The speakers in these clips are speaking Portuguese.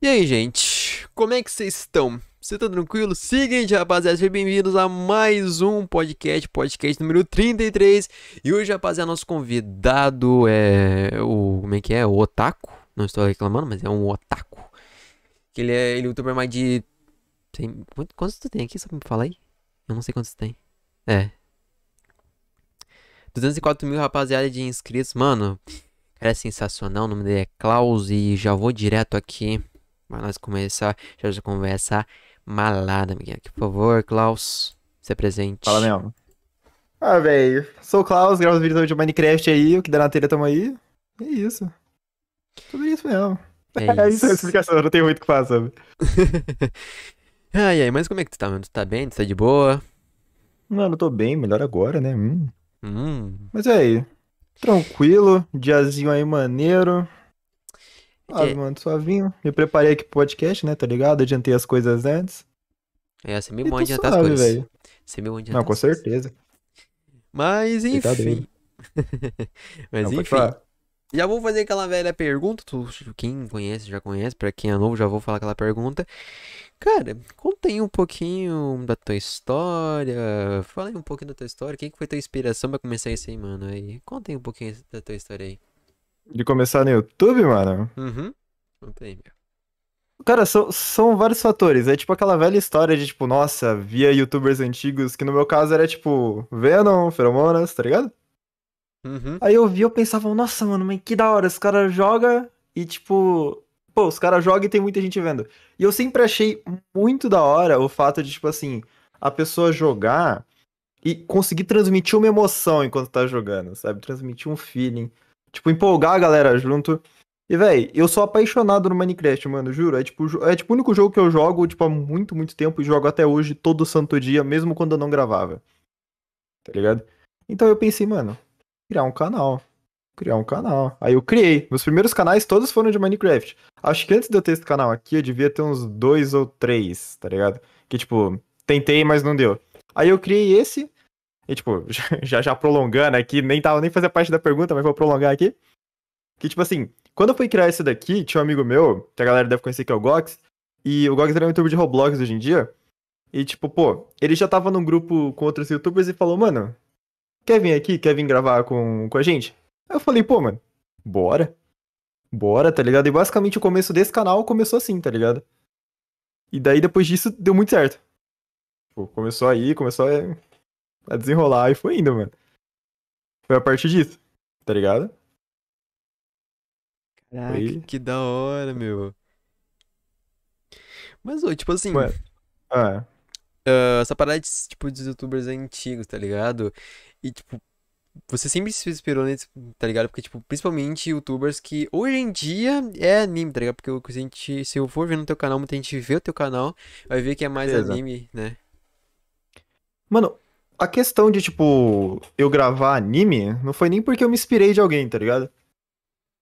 E aí, gente? Como é que vocês estão? Você tá tranquilo? Seguinte, rapaziada, sejam bem-vindos a mais um podcast, podcast número 33. E hoje, rapaziada, nosso convidado é o. Como é que é? O Otaku. Não estou reclamando, mas é um Otaku. Que ele é, ele é youtuber mais de. Tem, quantos tu tem aqui? Só pra me falar aí? Eu não sei quantos tem. É. 204 mil, rapaziada, de inscritos. Mano, cara é sensacional. O nome dele é Klaus. E já vou direto aqui para nós começar já a conversa malada, Miguel. Aqui, por favor, Klaus, se presente. Fala mesmo. Ah, velho, sou o Klaus, gravo vídeos de Minecraft aí, o que der na telha tamo aí. É isso. Tudo isso mesmo. É, É isso a explicação, não tem muito o que falar sobre. ai, ai, mas como é que tu tá, mano? Tu tá bem? Tu tá de boa? Mano, eu tô bem, melhor agora, né? Hum. Hum, Mas é aí, tranquilo, diazinho aí maneiro. Ah, É. mano, suavinho. Me preparei aqui pro podcast, né, tá ligado? Adiantei as coisas antes. é, você me bom tô adiantar as suave, coisas. velho. Você me bom adiantar Não, com as certeza. Mas tá enfim. mas Não, enfim. Já vou fazer aquela velha pergunta. Quem conhece já conhece. Pra quem é novo, já vou falar aquela pergunta. Cara, conta aí um pouquinho da tua história. Fala aí um pouquinho da tua história. Quem que foi tua inspiração pra começar isso aí, mano? Aí, conta aí um pouquinho da tua história aí. De começar no YouTube, mano. Uhum. Conta aí, meu. Cara, são, são vários fatores. É tipo aquela velha história de, tipo, nossa, via youtubers antigos, que no meu caso era tipo Venom, Feromonas, tá ligado? Uhum. Aí eu vi, eu pensava, nossa, mano, mas que da hora, os caras jogam e tipo. Pô, os caras jogam e tem muita gente vendo. E eu sempre achei muito da hora o fato de, tipo assim, a pessoa jogar e conseguir transmitir uma emoção enquanto tá jogando, sabe? Transmitir um feeling. Tipo, empolgar a galera junto. E, véi, eu sou apaixonado no Minecraft, mano, juro. É tipo, é tipo o único jogo que eu jogo, tipo, há muito, muito tempo e jogo até hoje, todo santo dia, mesmo quando eu não gravava. Tá ligado? Então eu pensei, mano, criar um canal. criar um canal. Aí eu criei. Meus primeiros canais todos foram de Minecraft. Acho que antes de eu ter esse canal aqui, eu devia ter uns dois ou três, tá ligado? Que, tipo, tentei, mas não deu. Aí eu criei esse. E, tipo, já já prolongando aqui, nem tava nem fazer parte da pergunta, mas vou prolongar aqui. Que, tipo assim, quando eu fui criar esse daqui, tinha um amigo meu, que a galera deve conhecer que é o Gox. E o Gox era um youtuber de Roblox hoje em dia. E, tipo, pô, ele já tava num grupo com outros youtubers e falou, mano, quer vir aqui? Quer vir gravar com, com a gente? Aí eu falei, pô, mano, bora. Bora, tá ligado? E basicamente o começo desse canal começou assim, tá ligado? E daí depois disso deu muito certo. Tipo, começou aí, começou a, a desenrolar e foi indo, mano. Foi a partir disso, tá ligado? Caraca, Foi- que da hora, meu. Mas, ô, tipo assim, Ué. Ah, ah, essa parada de, tipo, dos youtubers antigos, tá ligado? E, tipo, você sempre se inspirou nesse, tá ligado? Porque, tipo, principalmente youtubers que hoje em dia é anime, tá ligado? Porque o que a gente, se eu for ver no teu canal, muita gente vê o teu canal, vai ver que é mais Beleza. anime, né? Mano, a questão de, tipo, eu gravar anime não foi nem porque eu me inspirei de alguém, tá ligado?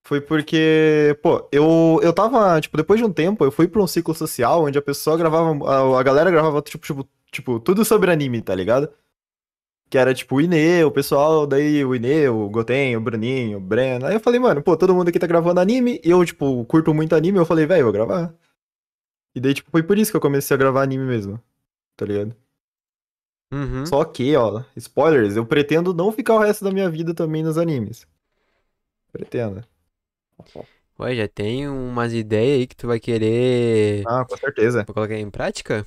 Foi porque, pô, eu, eu tava, tipo, depois de um tempo, eu fui pra um ciclo social onde a pessoa gravava, a, a galera gravava, tipo, tipo, tipo, tudo sobre anime, tá ligado? Que era, tipo, o Inê, o pessoal, daí o Inê, o Goten, o Bruninho, o Breno. Aí eu falei, mano, pô, todo mundo aqui tá gravando anime, e eu, tipo, curto muito anime, eu falei, velho, vou gravar. E daí, tipo, foi por isso que eu comecei a gravar anime mesmo, tá ligado? Uhum. Só que, ó, spoilers, eu pretendo não ficar o resto da minha vida também nos animes. Pretendo. Ué, já tem umas ideias aí que tu vai querer Ah, com certeza. colocar em prática?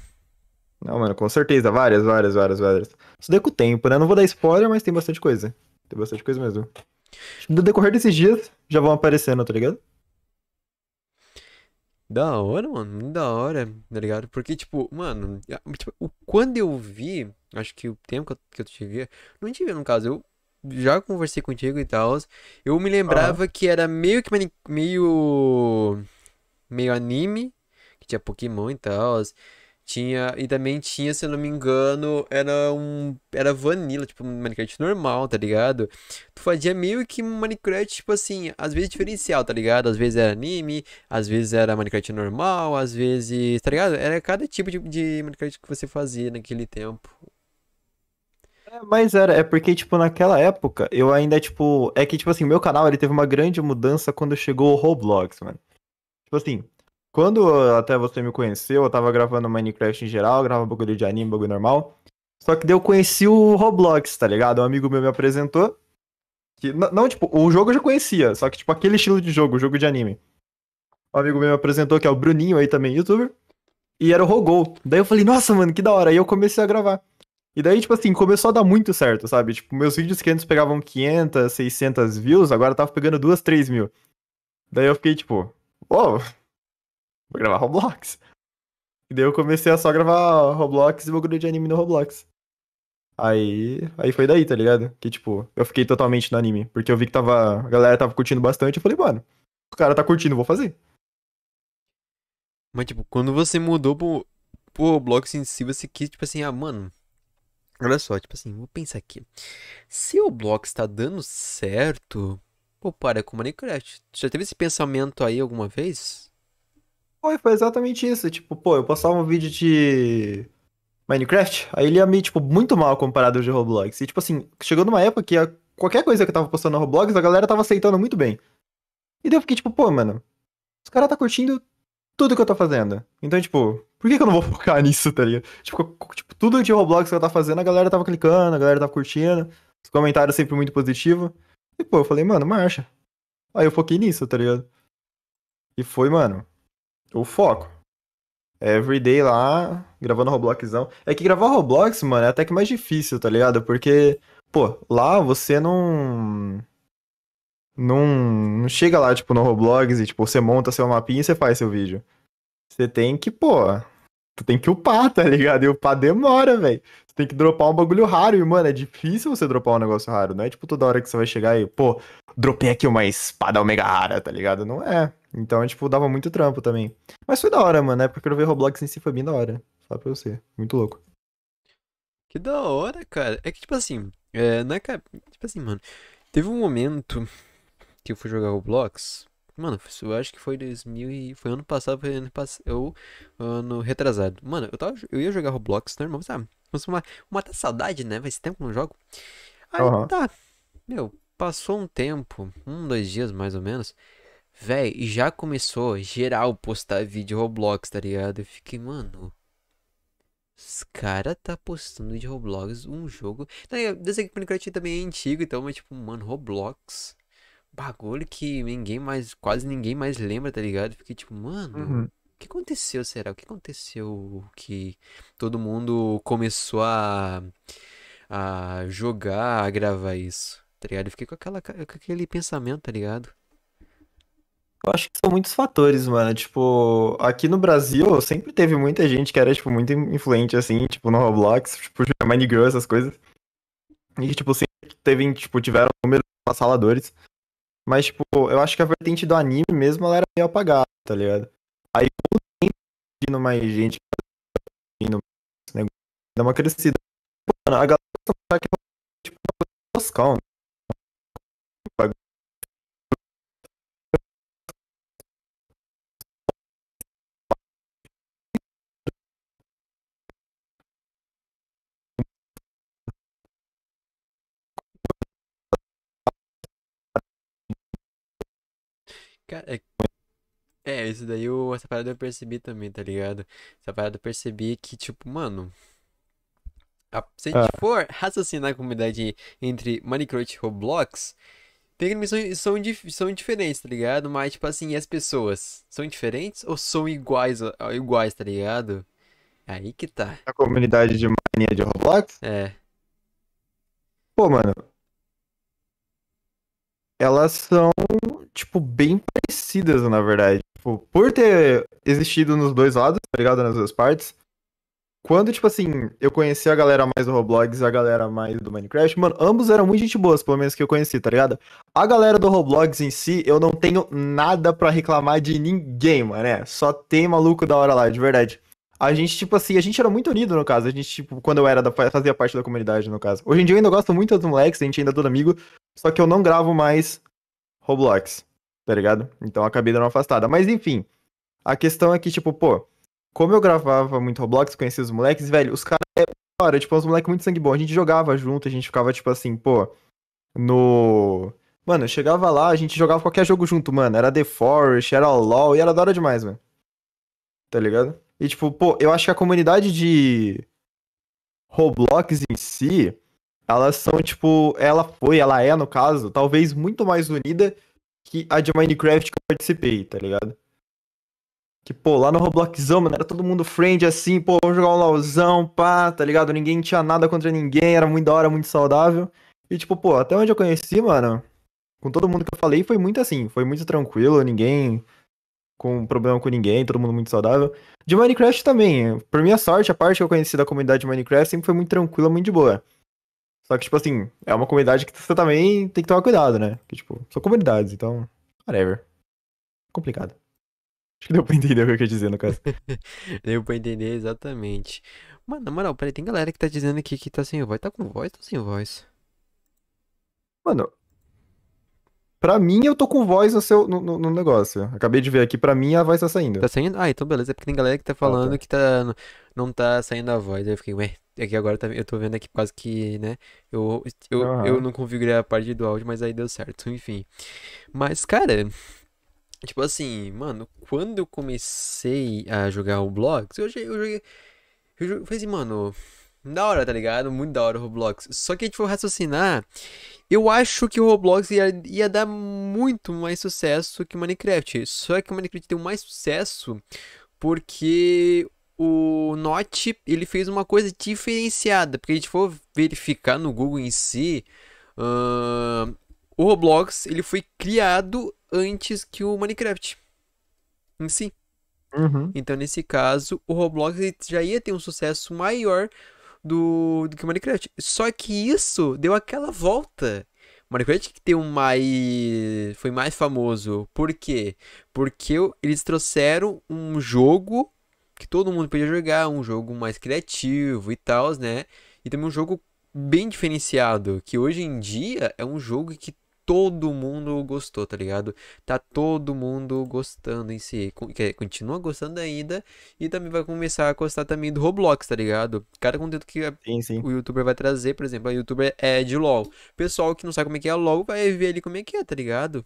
Não, mano, com certeza. Várias, várias, várias, várias. Isso daí com o tempo, né? Não vou dar spoiler, mas tem bastante coisa. Tem bastante coisa mesmo. No decorrer desses dias, já vão aparecendo, tá ligado? Da hora, mano, da hora, tá ligado? Porque, tipo, mano, tipo, quando eu vi, acho que o tempo que eu, te via, não te vi no caso, eu já conversei contigo e tal, eu me lembrava que era meio que meio, meio anime, que tinha Pokémon e tal, tinha, e também tinha, se eu não me engano, era um, era vanilla, tipo, Minecraft normal, tá ligado? Tu fazia meio que Minecraft, tipo assim, às vezes diferencial, tá ligado? Às vezes era anime, às vezes era Minecraft normal, às vezes, tá ligado? Era cada tipo de, de Minecraft que você fazia naquele tempo. É, mas era, é porque, tipo, naquela época, eu ainda, tipo. É que, tipo assim, meu canal ele teve uma grande mudança quando chegou o Roblox, mano. Tipo assim, quando até você me conheceu, eu tava gravando Minecraft em geral, gravava bagulho de anime, bagulho normal. Só que daí eu conheci o Roblox, tá ligado? Um amigo meu me apresentou. Que, não, tipo, o jogo eu já conhecia, só que, tipo, aquele estilo de jogo, jogo de anime. Um amigo meu me apresentou, que é o Bruninho aí também, youtuber. E era o Rogol. Daí eu falei, nossa, mano, que da hora. Aí eu comecei a gravar. E daí, tipo assim, começou a dar muito certo, sabe? Tipo, meus vídeos que antes pegavam 500, 600 views, agora tava pegando 2, 3 mil. Daí eu fiquei, tipo, uou, vou gravar Roblox. E daí eu comecei a só gravar Roblox e bagulho de anime no Roblox. Aí, aí foi daí, tá ligado? Que, tipo, eu fiquei totalmente no anime. Porque eu vi que tava, a galera tava curtindo bastante, eu falei, mano, o cara tá curtindo, vou fazer. Mas, tipo, quando você mudou pro, pro Roblox em si, você quis, tipo assim, ah, mano, olha só, tipo assim, vou pensar aqui. Se o Roblox tá dando certo, pô, para com Minecraft. Já teve esse pensamento aí alguma vez? Foi, foi exatamente isso. Tipo, pô, eu postava um vídeo de Minecraft, aí ele ia me, tipo, muito mal comparado ao de Roblox. E, tipo assim, chegou numa época que a- qualquer coisa que eu tava postando no Roblox, a galera tava aceitando muito bem. E daí eu fiquei, tipo, pô, mano, os caras tá curtindo tudo que eu tô fazendo. Então, tipo, por que que eu não vou focar nisso, tá ligado? Tipo, tipo, tudo de Roblox que eu tava fazendo, a galera tava clicando, a galera tava curtindo, os comentários sempre muito positivos. E, pô, eu falei, mano, marcha. Aí eu foquei nisso, tá ligado? E foi, mano, o foco. Everyday lá, gravando Robloxão. É que gravar Roblox, mano, é até que mais difícil, tá ligado? Porque, pô, lá você não. Não, não chega lá, tipo, no Roblox e, tipo, você monta seu mapinha e você faz seu vídeo. Você tem que, pô. Tu tem que upar, tá ligado? E upar demora, velho. Você tem que dropar um bagulho raro. E, mano, é difícil você dropar um negócio raro. Não é tipo toda hora que você vai chegar e, pô, dropei aqui uma espada omega rara, tá ligado? Não é. Então, tipo, dava muito trampo também. Mas foi da hora, mano. Na época que eu vi Roblox em si foi bem da hora. Só pra você. Muito louco. Que da hora, cara. É que, tipo assim, é, na, ca- tipo assim, mano, teve um momento que eu fui jogar Roblox, mano, eu acho que foi 2000 e... Foi ano passado, foi ano passado, ou ano retrasado. Mano, eu tava, eu ia jogar Roblox normal, sabe? Mas uma, uma tá saudade, né? Vai ser tempo que eu não jogo. Aí Aham. tá, meu, passou um tempo, um, dois dias mais ou menos. Véi, e já começou geral postar vídeo Roblox, tá ligado? Eu fiquei, mano. Os cara tá postando de Roblox um jogo. Tá ligado? Eu sei que Minecraft também é antigo, então, mas tipo, mano, Roblox. Bagulho que ninguém mais, quase ninguém mais lembra, tá ligado? Fiquei tipo, mano, Uhum. o que aconteceu, será? O que aconteceu que todo mundo começou a, a jogar, a gravar isso, tá ligado? Eu fiquei com aquela, com aquele pensamento, tá ligado? Eu acho que são muitos fatores, mano. Tipo, aqui no Brasil sempre teve muita gente que era, tipo, muito influente, assim, tipo, no Roblox, tipo, jogar Minecraft, essas coisas. E tipo, sempre teve, tipo, tiveram números avassaladores. Mas, tipo, eu acho que a vertente do anime mesmo, ela era meio apagada, tá ligado? Aí, com o tempo, mais gente indo esse negócio, dá uma crescida. Mano, a galera é, tipo, toscão, né? Cara, é, é, isso daí, eu, essa parada eu percebi também, tá ligado? Essa parada eu percebi que, tipo, mano, a- se a gente Ah, for raciocinar a comunidade entre Minecraft e Roblox, tecnicamente são, são, são diferentes, tá ligado? Mas, tipo assim, as pessoas são diferentes ou são iguais, iguais, tá ligado? Aí que tá. a comunidade de mania de Roblox, É. pô, mano, elas são, tipo, bem parecidas, na verdade. Tipo, por ter existido nos dois lados, tá ligado? Nas duas partes. Quando, tipo assim, eu conheci a galera mais do Roblox e a galera mais do Minecraft, mano, ambos eram muito gente boas, pelo menos que eu conheci, tá ligado? A galera do Roblox em si, eu não tenho nada pra reclamar de ninguém, mano, né? Só tem maluco da hora lá, de verdade. A gente, tipo assim, a gente era muito unido, no caso. A gente, tipo, quando eu era da, fazia parte da comunidade, no caso. Hoje em dia eu ainda gosto muito dos moleques, a gente ainda é todo amigo, só que eu não gravo mais Roblox, tá ligado? Então acabei dando uma afastada. Mas enfim, a questão é que, tipo, pô, como eu gravava muito Roblox, conhecia os moleques, velho, os caras, é, cara, tipo, uns moleques muito sangue bom. A gente jogava junto, a gente ficava, tipo assim, pô, no. Mano, eu chegava lá, a gente jogava qualquer jogo junto, mano. Era The Forest, era LOL, e era da hora demais, mano. Tá ligado? E, tipo, pô, eu acho que a comunidade de Roblox em si, elas são, tipo, ela foi, ela é, no caso, talvez muito mais unida que a de Minecraft que eu participei, tá ligado? Que, pô, lá no Robloxão, mano, era todo mundo friend assim, pô, vamos jogar um LOLzão, pá, tá ligado? Ninguém tinha nada contra ninguém, era muito da hora, muito saudável. E, tipo, pô, até onde eu conheci, mano, com todo mundo que eu falei, foi muito assim, foi muito tranquilo, ninguém com problema com ninguém, todo mundo muito saudável. De Minecraft também, por minha sorte, a parte que eu conheci da comunidade de Minecraft sempre foi muito tranquila, muito de boa. Só que, tipo assim, é uma comunidade que você também tem que tomar cuidado, né? Que, tipo, são comunidades, então, whatever. Complicado. Acho que deu pra entender o que eu queria dizer, no caso. Deu pra entender exatamente. Mano, na moral, peraí, tem galera que tá dizendo aqui que tá sem voz. Tá com voz ou sem voz? Mano, pra mim eu tô com voz no seu no, no- negócio. Acabei de ver aqui, pra mim a voz tá saindo. Tá saindo? Ah, então beleza. É porque tem galera que tá Ah, falando tá. que tá, não tá saindo a voz. Aí eu fiquei, ué, é que agora tá- eu tô vendo aqui quase que, né? Eu, eu, eu Aham. não configurei a parte do áudio, mas aí deu certo, enfim. Mas, cara, tipo assim, mano, quando eu comecei a jogar Roblox, eu eu joguei, eu joguei, falei assim, mano, da hora, tá ligado? Muito da hora o Roblox. Só que a gente for raciocinar, eu acho que o Roblox ia, ia dar muito mais sucesso que o Minecraft. Só que o Minecraft deu mais sucesso porque o Notch, ele fez uma coisa diferenciada. Porque a gente for verificar no Google em si, ahn, o Roblox, ele foi criado antes que o Minecraft em si. Uhum. Então, nesse caso, o Roblox já ia ter um sucesso maior do, do que o Minecraft. Só que isso deu aquela volta. Minecraft que tem mais... foi mais famoso. Por quê? Porque eles trouxeram um jogo que todo mundo podia jogar, um jogo mais criativo e tal, né? E também um jogo bem diferenciado, que hoje em dia é um jogo que todo mundo gostou, tá ligado? Tá todo mundo gostando em si. Continua gostando ainda e também vai começar a gostar também do Roblox, tá ligado? Cada conteúdo que a- Sim, sim. o youtuber vai trazer, por exemplo, a youtuber é de LoL. Pessoal que não sabe como é que é LoL vai ver ali como é que é, tá ligado?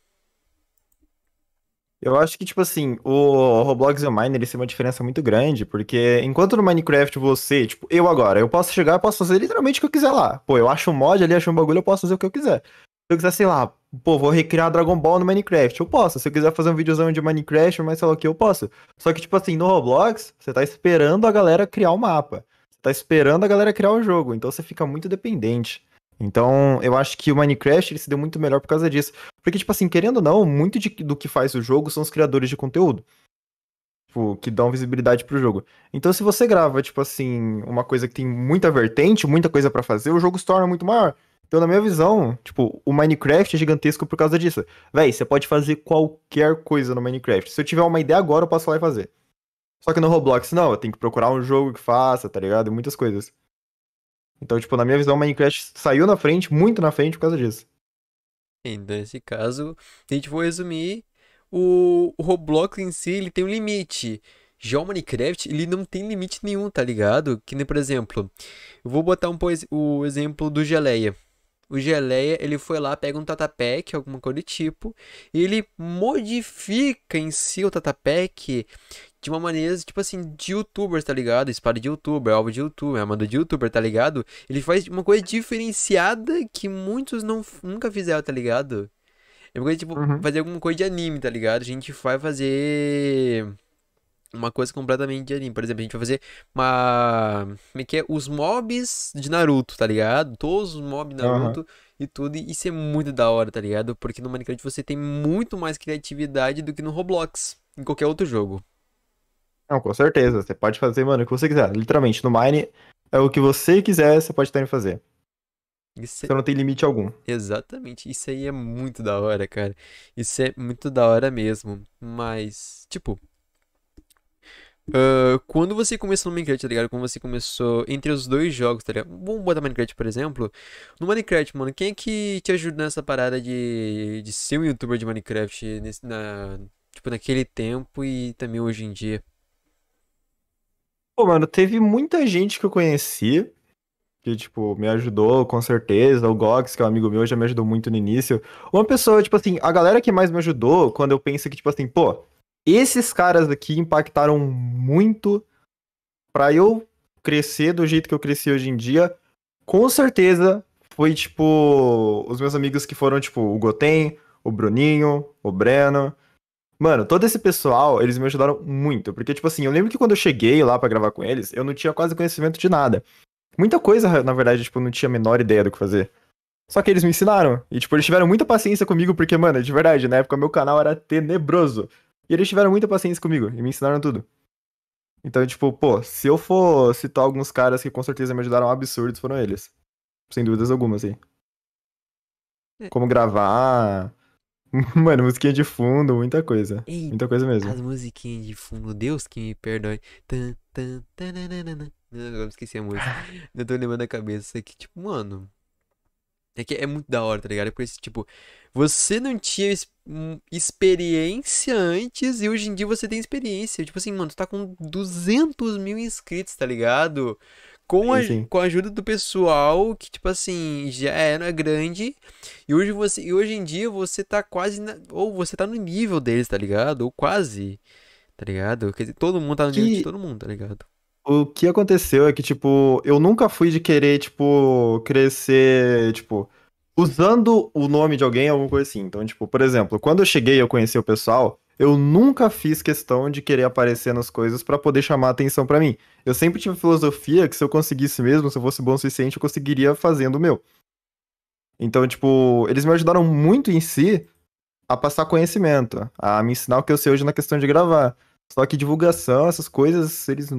Eu acho que, tipo assim, o Roblox e o Mine, eles têm uma diferença muito grande, porque enquanto no Minecraft você, tipo, eu agora, eu posso chegar e posso fazer literalmente o que eu quiser lá. Pô, eu acho um mod ali, acho um bagulho, eu posso fazer o que eu quiser. Se eu quiser, sei lá, pô, vou recriar Dragon Ball no Minecraft, eu posso. Se eu quiser fazer um videozão de Minecraft, mas sei lá o que, eu posso. Só que, tipo assim, no Roblox, você tá esperando a galera criar o mapa. Você tá esperando a galera criar o jogo, então você fica muito dependente. Então, eu acho que o Minecraft ele se deu muito melhor por causa disso. Porque, tipo assim, querendo ou não, muito de- do que faz o jogo são os criadores de conteúdo. Tipo, que dão visibilidade pro jogo. Então, se você grava, tipo assim, uma coisa que tem muita vertente, muita coisa pra fazer, o jogo se torna muito maior. Então, na minha visão, tipo, o Minecraft é gigantesco por causa disso. Véi, você pode fazer qualquer coisa no Minecraft. Se eu tiver uma ideia agora, eu posso falar e fazer. Só que no Roblox, não, eu tenho que procurar um jogo que faça, tá ligado? Muitas coisas. Então, tipo, na minha visão, o Minecraft saiu na frente, muito na frente por causa disso. E nesse caso, a gente for resumir, o, o Roblox em si, ele tem um limite. Já o Minecraft, ele não tem limite nenhum, tá ligado? Que nem, por exemplo, eu vou botar um, o exemplo do Geleia. O Geleia, ele foi lá, pega um Tatapack, alguma coisa do tipo, e ele modifica em si o Tatapack de uma maneira, tipo assim, de youtubers, tá ligado? Espada de youtuber, alvo de youtuber, armadura de youtuber, tá ligado? Ele faz uma coisa diferenciada que muitos não, nunca fizeram, tá ligado? É uma coisa, tipo, Uhum. fazer alguma coisa de anime, tá ligado? A gente vai fazer uma coisa completamente de anime. Por exemplo, a gente vai fazer uma. Como é que é? Os mobs de Naruto, tá ligado? Todos os mobs de. Naruto e tudo. E isso é muito da hora, tá ligado? Porque no Minecraft você tem muito mais criatividade do que no Roblox, em qualquer outro jogo. Não, com certeza. Você pode fazer, mano, o que você quiser. Literalmente, no Mine é o que você quiser, você pode estar fazer. Isso é- Você não tem limite algum. Exatamente, isso aí é muito da hora, cara. Isso é muito da hora mesmo. Mas, tipo, ah, quando você começou no Minecraft, tá ligado? Quando você começou entre os dois jogos, tá ligado? Vamos botar Minecraft, por exemplo. No Minecraft, mano, quem é que te ajuda nessa parada de, de ser um youtuber de Minecraft nesse, na, tipo, naquele tempo e também hoje em dia? Pô, mano, teve muita gente que eu conheci que, tipo, me ajudou, com certeza. O Gox, que é um amigo meu, já me ajudou muito no início. Uma pessoa, tipo assim, a galera que mais me ajudou, quando eu penso que, tipo assim, pô, esses caras aqui impactaram muito pra eu crescer do jeito que eu cresci hoje em dia, com certeza foi, tipo, os meus amigos que foram, tipo, o Goten, o Bruninho, o Breno. Mano, todo esse pessoal, eles me ajudaram muito. Porque, tipo assim, eu lembro que quando eu cheguei lá pra gravar com eles, eu não tinha quase conhecimento de nada. Muita coisa, na verdade, tipo, eu não tinha a menor ideia do que fazer. Só que eles me ensinaram. E, tipo, eles tiveram muita paciência comigo, porque, mano, de verdade, na época meu canal era tenebroso. E eles tiveram muita paciência comigo e me ensinaram tudo. Então, tipo, pô, se eu for citar alguns caras que com certeza me ajudaram absurdos, foram eles. Sem dúvidas alguma, assim. É. Como gravar. Mano, musiquinha de fundo, muita coisa. Ei, Muita coisa mesmo. As musiquinhas de fundo, Deus que me perdoe. Tan, tan, tananana. Não, agora eu esqueci a música. Eu tô lembrando da cabeça que, tipo, mano. É que é muito da hora, tá ligado? É por isso, tipo, você não tinha hum, experiência antes e hoje em dia você tem experiência. Tipo assim, mano, tu tá com 200 mil inscritos, tá ligado? Com a, Sim, com a ajuda do pessoal que, tipo assim, já era grande. E hoje você, e hoje em dia você tá quase na, ou você tá no nível deles, tá ligado? Ou quase, tá ligado? Quer dizer, todo mundo tá no nível de todo mundo, tá ligado? O que aconteceu é que, tipo, eu nunca fui de querer, tipo, crescer, tipo, usando o nome de alguém, alguma coisa assim. Então, tipo, por exemplo, quando eu cheguei e eu conheci o pessoal, eu nunca fiz questão de querer aparecer nas coisas pra poder chamar atenção pra mim. Eu sempre tive a filosofia que se eu conseguisse mesmo, se eu fosse bom o suficiente, eu conseguiria fazendo o meu. Então, tipo, eles me ajudaram muito em si a passar conhecimento, a me ensinar o que eu sei hoje na questão de gravar. Só que divulgação, essas coisas, eles,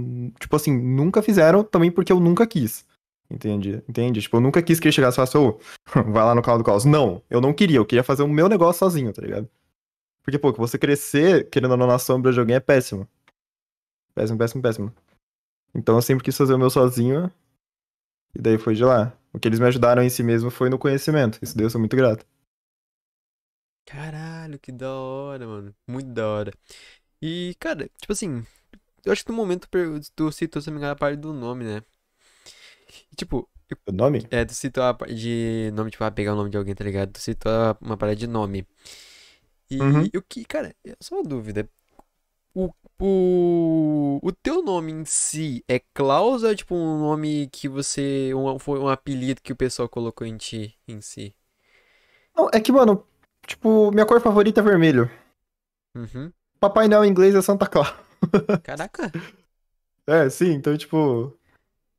tipo assim, nunca fizeram também porque eu nunca quis. Entende? Entende? Tipo, eu nunca quis que ele chegasse e falasse, ô, vai lá no canal do Caos. Não, eu não queria, eu queria fazer o meu negócio sozinho, tá ligado? Porque, pô, que você crescer querendo ou não na sombra de alguém é péssimo. Péssimo, péssimo, péssimo. Então eu sempre quis fazer o meu sozinho. E daí foi de lá. O que eles me ajudaram em si mesmo foi no conhecimento. Isso daí eu sou muito grato. Caralho, que da hora, mano. Muito da hora. E, cara, tipo assim, eu acho que no momento tu citou, se não me engano, a parte do nome, né? E, tipo, O nome? é, tu citou a parte de nome, tipo, ah, pegar o nome de alguém, tá ligado? Tu citou uma parada de nome. E Uhum. o que, cara, é só uma dúvida. O, o, o teu nome em si é Klaus ou é tipo um nome que você. Um, foi um apelido que o pessoal colocou em ti em si? Não, é que, mano, tipo, minha cor favorita é vermelho. Uhum. Papai Noel em inglês é Santa Claus. Caraca. É, sim, então, tipo.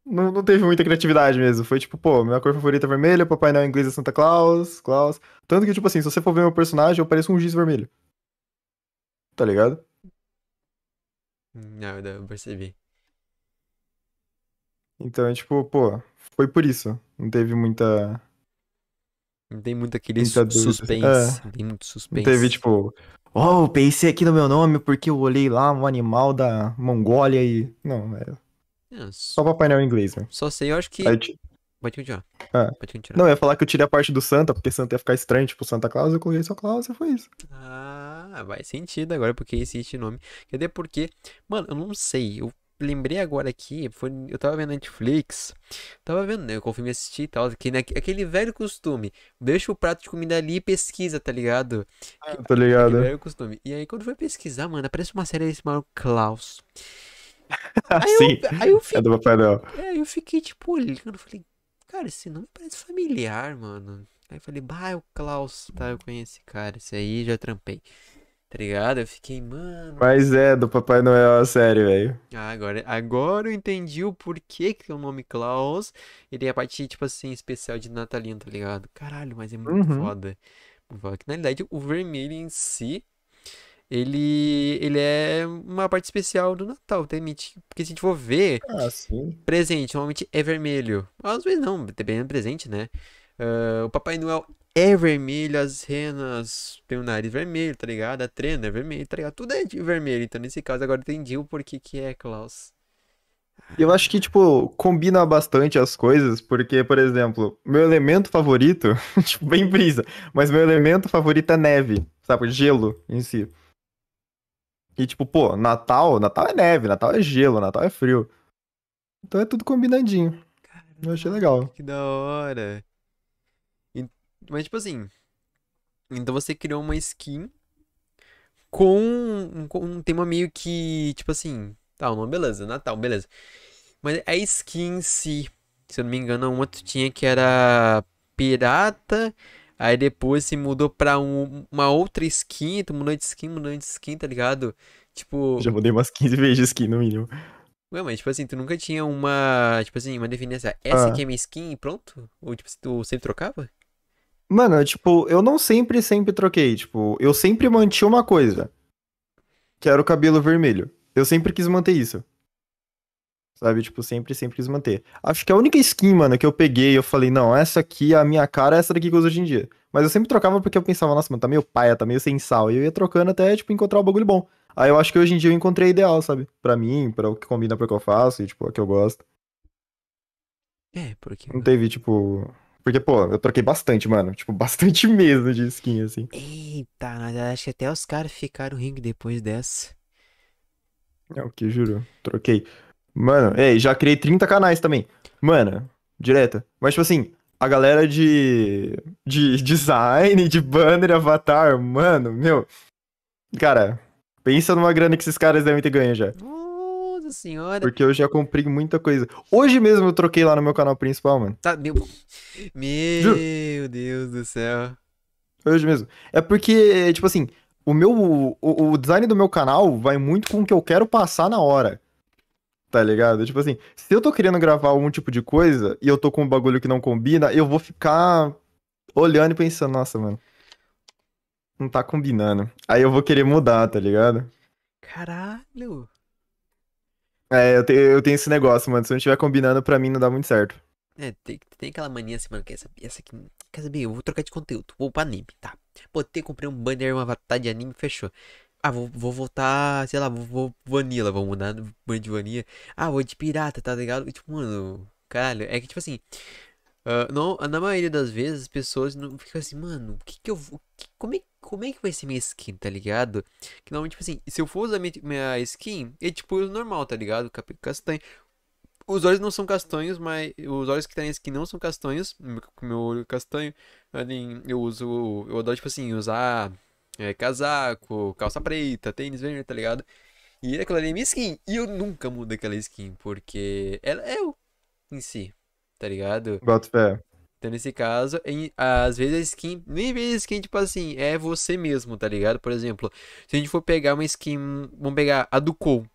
Não, não teve muita criatividade mesmo. Foi tipo, pô, minha cor favorita é vermelho, Papai Noel em inglês é Santa Claus, Claus. Tanto que, tipo assim, se você for ver meu personagem, eu pareço um giz vermelho. Tá ligado? Não, eu percebi. Então, é tipo, pô, foi por isso. Não teve muita. Não tem muito aquele Muita suspense. É. Não tem muito Não suspense. teve, tipo, oh, pensei aqui no meu nome porque eu olhei lá um animal da Mongólia e. Não, é É, só Papai Noel em inglês, né? só sei, eu acho que. Ti- Pode continuar. Ah. Pode continuar. Não, eu ia falar que eu tirei a parte do Santa, porque Santa ia ficar estranho, tipo, Santa Claus, eu coloquei só Claus e foi isso. Ah, vai sentido agora porque existe nome. Até porque, mano, eu não sei. Eu lembrei agora aqui, foi, eu tava vendo Netflix, tava vendo, né? Eu confirmei assistir e tal, que naque- aquele velho costume, deixa o prato de comida ali e pesquisa, tá ligado? Tá Aquele ligado? velho costume. E aí quando foi pesquisar, mano, aparece uma série desse maluco Klaus. Aí Sim, eu, aí eu é fiquei, do Papai Noel. é, eu fiquei tipo olhando, falei, cara, esse nome parece familiar, mano. Aí eu falei, bah, é o Klaus, tá? Eu conheço esse cara, esse aí já trampei. Tá ligado? Eu fiquei, mano. Mas é do Papai Noel a série, velho. Ah, agora, agora eu entendi o porquê que o nome Klaus. Ele é a parte, tipo assim, especial de Natalino, tá ligado? Caralho, mas é muito Uhum. foda. Na realidade o vermelho em si, ele, ele é uma parte especial do Natal, tá? Porque se a gente for ver, Ah, sim. presente normalmente é vermelho. Às vezes não, dependendo do presente, né? Ah, o Papai Noel é vermelho, as renas têm o nariz vermelho, tá ligado? A trena é vermelho, tá ligado? Tudo é de vermelho. Então, nesse caso, agora entendi o porquê que é Klaus. Eu acho que, tipo, combina bastante as coisas, porque, por exemplo, meu elemento favorito, tipo, bem brisa, mas meu elemento favorito é neve, sabe? Gelo em si. E, tipo, pô, Natal, Natal é neve, Natal é gelo, Natal é frio. Então é tudo combinadinho. Eu achei legal. Que da hora. Mas, tipo assim, então você criou uma skin com, um- com um tema meio que, tipo assim, tá, o nome beleza, Natal, beleza. Mas a skin em si, se eu não me engano, uma tu tinha que era pirata, aí depois se mudou pra um- uma outra skin, tu mudou de skin, mudou de skin, tá ligado? Tipo, Já mudei umas 15 vezes de skin, no mínimo. ué, mas tipo assim, tu nunca tinha uma, tipo assim, uma definição, essa Ah. aqui é minha skin e pronto? Ou tipo, tu sempre trocava? Mano, tipo, eu não sempre, sempre troquei. Tipo, eu sempre mantinha uma coisa. Que era o cabelo vermelho. Eu sempre quis manter isso. Sabe? Tipo, sempre, sempre quis manter. Acho que a única skin, mano, que eu peguei, eu falei, não, essa aqui, a minha cara é essa daqui que eu uso hoje em dia. Mas eu sempre trocava porque eu pensava, nossa, mano, tá meio paia, tá meio sem sal. E eu ia trocando até, tipo, encontrar o bagulho bom. Aí eu acho que hoje em dia eu encontrei a ideal, sabe? Pra mim, pra o que combina pro que eu faço e, tipo, a que eu gosto. É, porque. Não teve, tipo. Porque, pô, eu troquei bastante, mano. Tipo, bastante mesmo de skin, assim. Eita, mas acho que até os caras ficaram ricos depois dessa. É o que, juro. Troquei. Mano, ei, já criei 30 canais também. Mano, direta. Mas, tipo assim, a galera de. de design, de banner, avatar, mano, meu. Cara, pensa numa grana que esses caras devem ter ganho já. Nossa senhora. Porque eu já comprei muita coisa. Hoje mesmo eu troquei lá no meu canal principal, mano. Tá, meu. Meu Deus do céu. Hoje mesmo. É porque, tipo assim, o meu. O, o design do meu canal vai muito com o que eu quero passar na hora. Tá ligado? Tipo assim, se eu tô querendo gravar algum tipo de coisa e eu tô com um bagulho que não combina, eu vou ficar olhando e pensando, nossa, mano. Não tá combinando. Aí eu vou querer mudar, tá ligado? Caralho. É, eu, te- eu tenho esse negócio, mano. Se não estiver combinando, pra mim não dá muito certo. É, tem, tem aquela mania assim, mano, que essa, essa aqui. Quer saber? Eu vou trocar de conteúdo. Vou pra anime, tá? Botei, comprei um banner, uma avatar de anime, fechou. Ah, vou, vou voltar, sei lá, vou, vou vanilla, vou mudar banner de vanilla. Ah, vou de pirata, tá ligado? Tipo, mano, caralho, é que tipo assim. ah, não, na maioria das vezes as pessoas não ficam assim, mano, o que que eu vou. que- como é, como é que vai ser minha skin, tá ligado? Que não, tipo assim, se eu for usar minha, minha skin, é tipo normal, tá ligado? Cabelo castanho. Os olhos não são castanhos, mas os olhos que tem na skin não são castanhos. Meu olho castanho, eu uso, eu adoro, tipo assim, usar é, casaco, calça preta, tênis vermelho, tá ligado? E aquela ali é minha skin. E eu nunca mudo aquela skin, porque ela é eu em si, tá ligado? Boto fé. Então, nesse caso, em- às vezes a skin, nem vezes a skin, tipo assim, é você mesmo, tá ligado? Por exemplo, se a gente for pegar uma skin, vamos pegar a do Cole.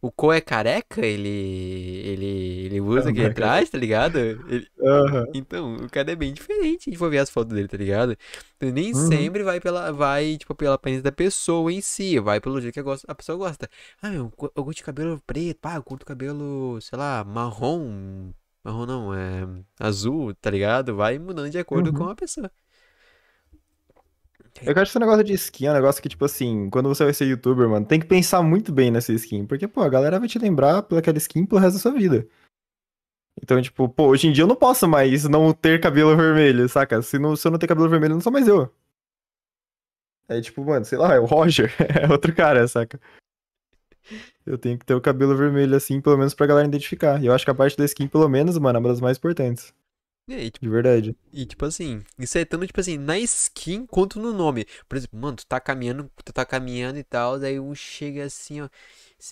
O Cole é careca, ele, ele, ele usa aqui Careca. atrás, tá ligado? Ele- Aham. então, o cara é bem diferente, se a gente for ver as fotos dele, tá ligado? Então, nem Uhum. sempre vai pela, vai, tipo, pela aparência da pessoa em si, vai pelo jeito que a, pessoa gosta. Ah, meu, eu eu gosto de cabelo preto, pá, eu curto cabelo, sei lá, marrom, marrom não, é azul, tá ligado? Vai mudando de acordo com Uhum. a pessoa. Eu acho que esse negócio de skin é um negócio que, tipo assim, quando você vai ser youtuber, mano, tem que pensar muito bem nessa skin. Porque, pô, a galera vai te lembrar pelaquela skin pelo resto da sua vida. Então, tipo, pô, hoje em dia eu não posso mais não ter cabelo vermelho, saca? Se, não, se eu não ter cabelo vermelho, eu não sou mais eu. É tipo, mano, sei lá, é o Roger, é outro cara, saca? Eu tenho que ter o cabelo vermelho assim, pelo menos pra galera identificar. E eu acho que a parte da skin, pelo menos, mano, é uma das mais importantes. Aí, tipo, De verdade. e, tipo assim, isso é tanto, tipo assim, na skin quanto no nome. Por exemplo, mano, tu tá caminhando, tu tá caminhando e tal, daí um chega assim, ó.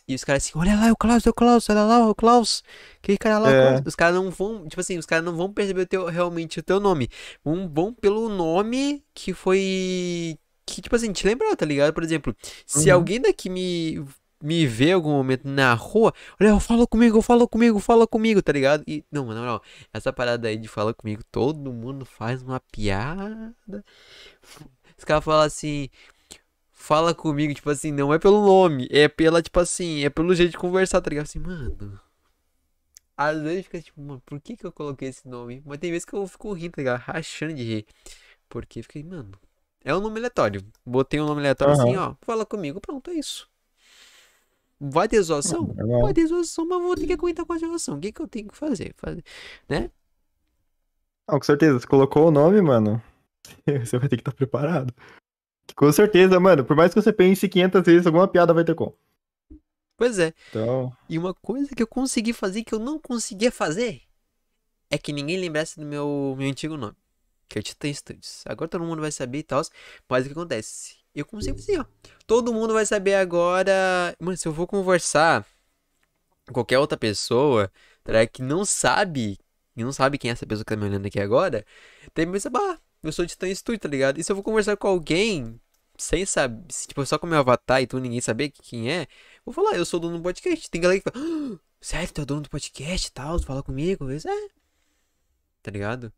E os caras assim, olha lá, é o Klaus, é o Klaus, olha lá, é o Klaus. Que cara lá, é. Os caras não vão, tipo assim, os caras não vão perceber o teu, realmente o teu nome. Vão, vão pelo nome que foi. Que, tipo assim, te lembrou, tá ligado? Por exemplo, se Uhum. alguém daqui me. Me vê em algum momento na rua, olha, fala comigo, fala comigo, fala comigo, tá ligado? E, não, mano, não, essa parada aí de fala comigo, todo mundo faz uma piada. Os caras falam assim, fala comigo, tipo assim, não é pelo nome, é pela, tipo assim, é pelo jeito de conversar, tá ligado? Assim, mano. Às vezes fica tipo, mano, por que que eu coloquei esse nome? Mas tem vezes que eu fico rindo, tá ligado? Rachando de rir. Porque fiquei, mano, é um nome aleatório. Botei um nome aleatório assim, ó, fala comigo, pronto, é isso. Vai ter zoação? Normal. Vai ter zoação, mas vou ter que aguentar com a zoação. O que que eu tenho que fazer? Fazer, né? Não, com certeza. Você colocou o nome, mano. Você vai ter que estar preparado. Com certeza, mano. Por mais que você pense 500 vezes, alguma piada vai ter com. Pois é. Então, E uma coisa que eu consegui fazer que eu não conseguia fazer é que ninguém lembrasse do meu, meu antigo nome. Que é Titan Studios. Agora todo mundo vai saber e tal. Mas o que acontece? Eu consigo fazer, ó. Todo mundo vai saber agora. Mano, se eu for conversar com qualquer outra pessoa, tá que não sabe, que não sabe quem é essa pessoa que tá me olhando aqui agora, tem que bah, eu sou Titan Studios, tá ligado? E se eu for conversar com alguém sem saber, se, tipo, só com meu avatar e tu ninguém saber quem é, vou falar, eu sou dono do podcast. Tem galera que fala, "Ah, sério, tu é dono do podcast e tal, tu fala comigo? Eu, é. Tá ligado?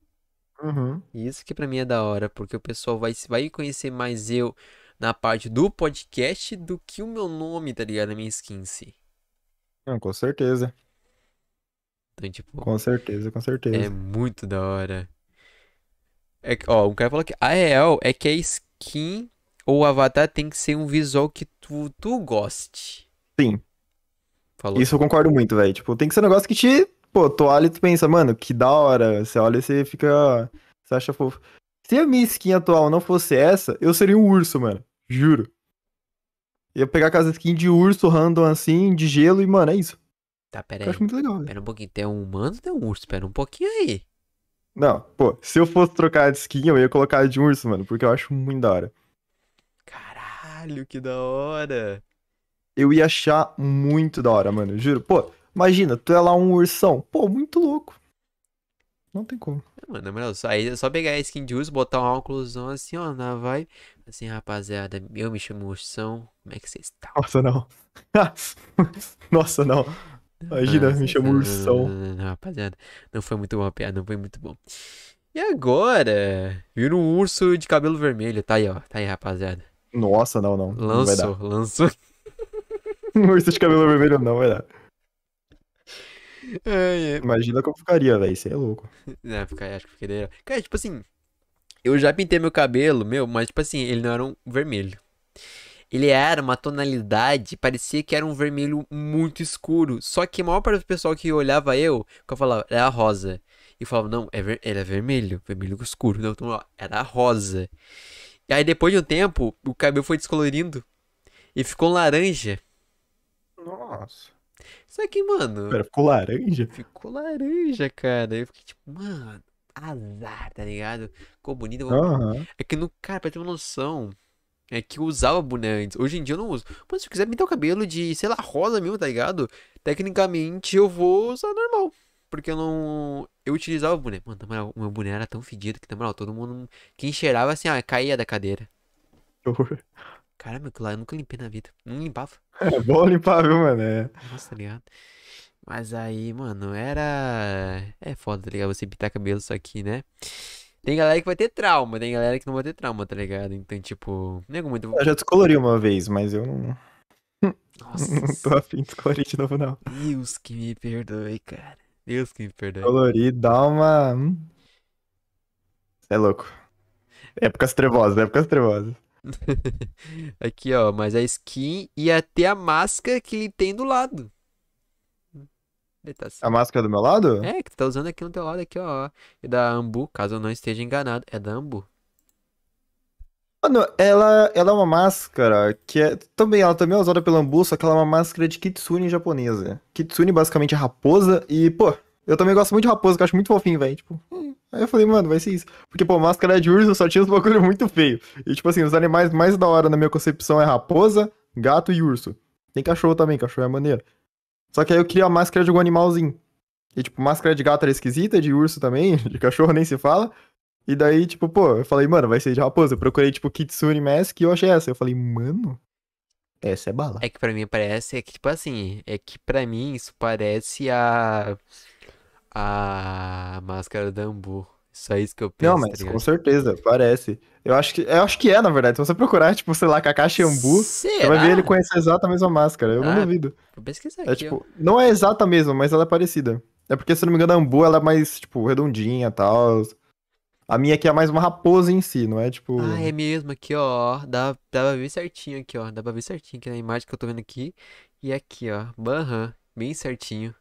uhum. E isso que pra mim é da hora, porque o pessoal vai, vai conhecer mais eu na parte do podcast do que o meu nome, tá ligado? Na minha skin em si. Não, com certeza. Então, tipo, Com certeza, com é certeza. muito da hora. É, ó, um cara falou que a real é que a skin ou o avatar tem que ser um visual que tu, tu goste. Sim. Falou. Isso eu concordo muito, velho. Tipo, tem que ser um negócio que te. Pô, tu olha e tu pensa, mano, que da hora. Você olha e você fica. Você acha fofo. Se a minha skin atual não fosse essa, eu seria um urso, mano. Juro. Ia pegar aquelas skin de urso random assim, de gelo, e, mano, é isso. Tá, pera Eu aí. acho muito legal. Pera um pouquinho. Tem um humano tem um urso? Pera um pouquinho aí. Não, pô, se eu fosse trocar de skin, eu ia colocar de urso, mano, porque eu acho muito da hora. Caralho, que da hora. Eu ia achar muito da hora, mano, juro. Pô, imagina, tu é lá um ursão. Pô, muito louco. Não tem como. Mano, na moral, só, aí é só pegar a skin de urso, botar um óculosão assim, ó, na vibe. Assim, rapaziada, eu me chamo Ursão, como é que vocês estão? Nossa, não. Nossa, não. Imagina, me chama ursão. Não, não, não, rapaziada, não foi muito bom a piada, não foi muito bom. E agora? Vira um urso de cabelo vermelho, tá aí, ó, tá aí, rapaziada. Nossa, não, não. Não vai dar. Lançou, lançou. Um urso de cabelo vermelho não vai dar. Ai. Imagina como ficaria, velho. Isso é louco. É, fica, acho que legal. Cara, tipo assim, eu já pintei meu cabelo, meu, mas tipo assim, ele não era um vermelho. Ele era uma tonalidade, parecia que era um vermelho muito escuro. Só que a maior parte do pessoal que olhava eu, que eu falava, era rosa. E falava, não, é ver- ele é vermelho, vermelho escuro. Não, então, ó, era rosa. E aí depois de um tempo, o cabelo foi descolorindo e ficou laranja. Nossa. Só que, mano, Pera, ficou laranja? ficou laranja, cara. Eu fiquei tipo, mano, azar, tá ligado? Ficou bonito. Aham. É que no, cara, pra ter uma noção, é que eu usava boné antes. Hoje em dia eu não uso. Mas se eu quiser pintar o cabelo de, sei lá, rosa mesmo, tá ligado? Tecnicamente eu vou usar normal. Porque eu não. Eu utilizava o boné. Mano, na moral, o meu boné era tão fedido que, na moral, todo mundo. Quem cheirava assim, ah, caía da cadeira. Caramba, aquilo lá eu nunca limpei na vida. Não limpava. É bom limpar, viu, mano? É. Nossa, tá ligado? Mas aí, mano, era. É foda, tá ligado? Você pintar cabelo só aqui, né? Tem galera que vai ter trauma, tem galera que não vai ter trauma, tá ligado? Então, tipo, não é muito. Eu já descolori uma vez, mas eu não, Nossa, não tô afim de descolorir de novo, não. Deus que me perdoe, cara. Deus que me perdoe. Colorir dá uma. hum. Cê é louco. Épocas trevosas, épocas trevosas. Aqui, ó, mas a skin e até a máscara que ele tem do lado. Tá assim. A máscara do meu lado? É, que tu tá usando aqui no teu lado, aqui, ó. E da Ambu, caso eu não esteja enganado. É da Ambu. Mano, ela, ela é uma máscara que é. Também, ela também é usada pela Ambu, só que ela é uma máscara de Kitsune japonesa. Kitsune basicamente é raposa e, pô, eu também gosto muito de raposa, que eu acho muito fofinho, velho. Tipo, hum. Aí eu falei, mano, vai ser isso. Porque, pô, máscara de urso só tinha uns bagulho muito feio. E, tipo assim, os animais mais da hora na minha concepção é raposa, gato e urso. Tem cachorro também, cachorro é maneiro. Só que aí eu queria a máscara de algum animalzinho. E, tipo, máscara de gato era esquisita, de urso também, de cachorro nem se fala. E daí, tipo, pô, eu falei, mano, vai ser de raposa. Eu procurei, tipo, Kitsune Mask e eu achei essa. Eu falei, mano, essa é bala. É que pra mim parece, é que tipo assim, é que pra mim isso parece a. A máscara da Ambu. Só isso que eu penso, Não, tá mas com ligado? certeza, parece. Eu acho que, eu acho que é, na verdade. Se você procurar, tipo, sei lá, Kakashi Ambu, você vai ver ele com essa exata mesma máscara. Eu não Ah, duvido. Vou pesquisar É aqui, tipo, não é exata mesmo, mas ela é parecida. É porque, se não me engano, a Ambu ela é mais, tipo, redondinha e tal. A minha aqui é mais uma raposa em si, não é tipo. Ah, é mesmo, aqui, ó. Dá, dá pra ver certinho aqui, ó. Dá pra ver certinho aqui na imagem que eu tô vendo aqui. E aqui, ó. Aham, bem certinho.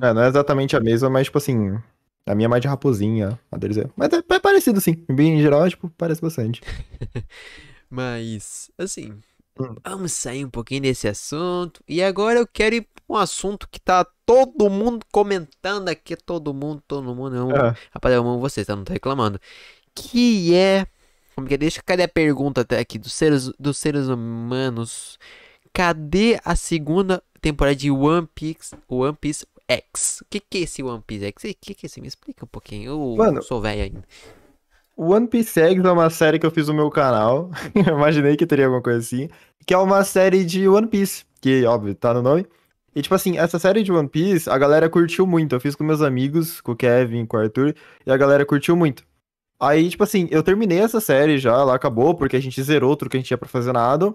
É, não é exatamente a mesma, mas, tipo assim. A minha é mais de raposinha, a deles é. Mas é, é parecido, sim. Bem, em geral, tipo, parece bastante. Mas, assim, Hum. vamos sair um pouquinho desse assunto. E agora eu quero ir pra um assunto que tá todo mundo comentando aqui. Todo mundo, todo mundo. Eu, Ah, Rapaz, eu amo vocês, tá? Não tô reclamando. Que é. Como que é? Deixa, cadê a pergunta até aqui? Dos seres, dos seres humanos. Cadê a segunda temporada de One Piece, One Piece X? O que que é esse One Piece X? O que que é esse? Me explica um pouquinho. Eu Mano, sou velho ainda. One Piece Eggs é uma série que eu fiz no meu canal. Eu Imaginei que teria alguma coisa assim. Que é uma série de One Piece. Que, óbvio, tá no nome. E, tipo assim, essa série de One Piece, a galera curtiu muito. Eu fiz com meus amigos, com o Kevin, com o Arthur. E a galera curtiu muito. Aí, tipo assim, eu terminei essa série já, ela acabou, porque a gente zerou tudo que a gente tinha pra fazer nada.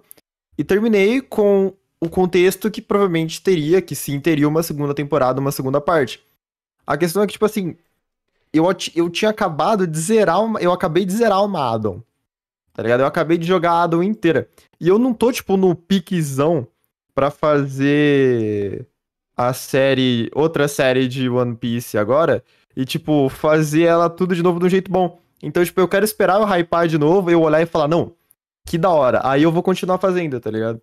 E terminei com o contexto que provavelmente teria, que sim, teria uma segunda temporada, uma segunda parte. A questão é que, tipo assim, eu, eu tinha acabado de zerar uma, eu acabei de zerar uma addon. Tá ligado? Eu acabei de jogar a addon inteira. E eu não tô, tipo, no piquezão pra fazer a série, outra série de One Piece agora. E, tipo, fazer ela tudo de novo de um jeito bom. Então, tipo, eu quero esperar eu hypar de novo, eu olhar e falar, não, que da hora. Aí eu vou continuar fazendo, tá ligado?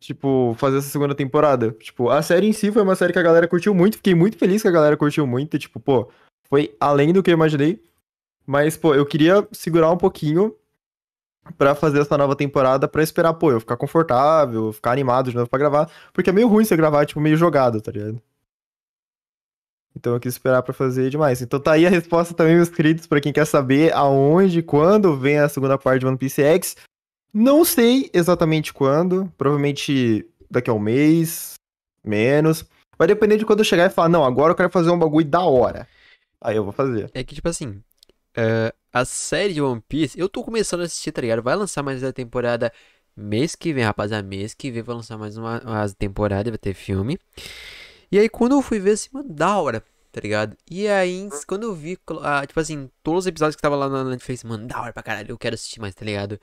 Tipo, fazer essa segunda temporada. Tipo, a série em si foi uma série que a galera curtiu muito. Fiquei muito feliz que a galera curtiu muito. E, tipo, pô, foi além do que eu imaginei. Mas, pô, eu queria segurar um pouquinho pra fazer essa nova temporada pra esperar, pô, eu ficar confortável, ficar animado de novo pra gravar. Porque é meio ruim você gravar, tipo, meio jogado, tá ligado? Então eu quis esperar pra fazer demais. Então tá aí a resposta também, meus queridos, pra quem quer saber aonde, quando vem a segunda parte de One Piece X. Não sei exatamente quando, provavelmente daqui a um mês, menos. Vai depender de quando eu chegar e falar, não, agora eu quero fazer um bagulho da hora. Aí eu vou fazer. É que, tipo assim, é, a série de One Piece, eu tô começando a assistir, tá ligado? Vai lançar mais a temporada mês que vem, rapaziada. Mês que vem vai lançar mais uma, uma temporada, vai ter filme. E aí, quando eu fui ver, assim, mano, da hora, tá ligado? E aí, quando eu vi, ah, tipo assim, todos os episódios que tava lá na Netflix, mano, da hora pra caralho, eu quero assistir mais, tá ligado?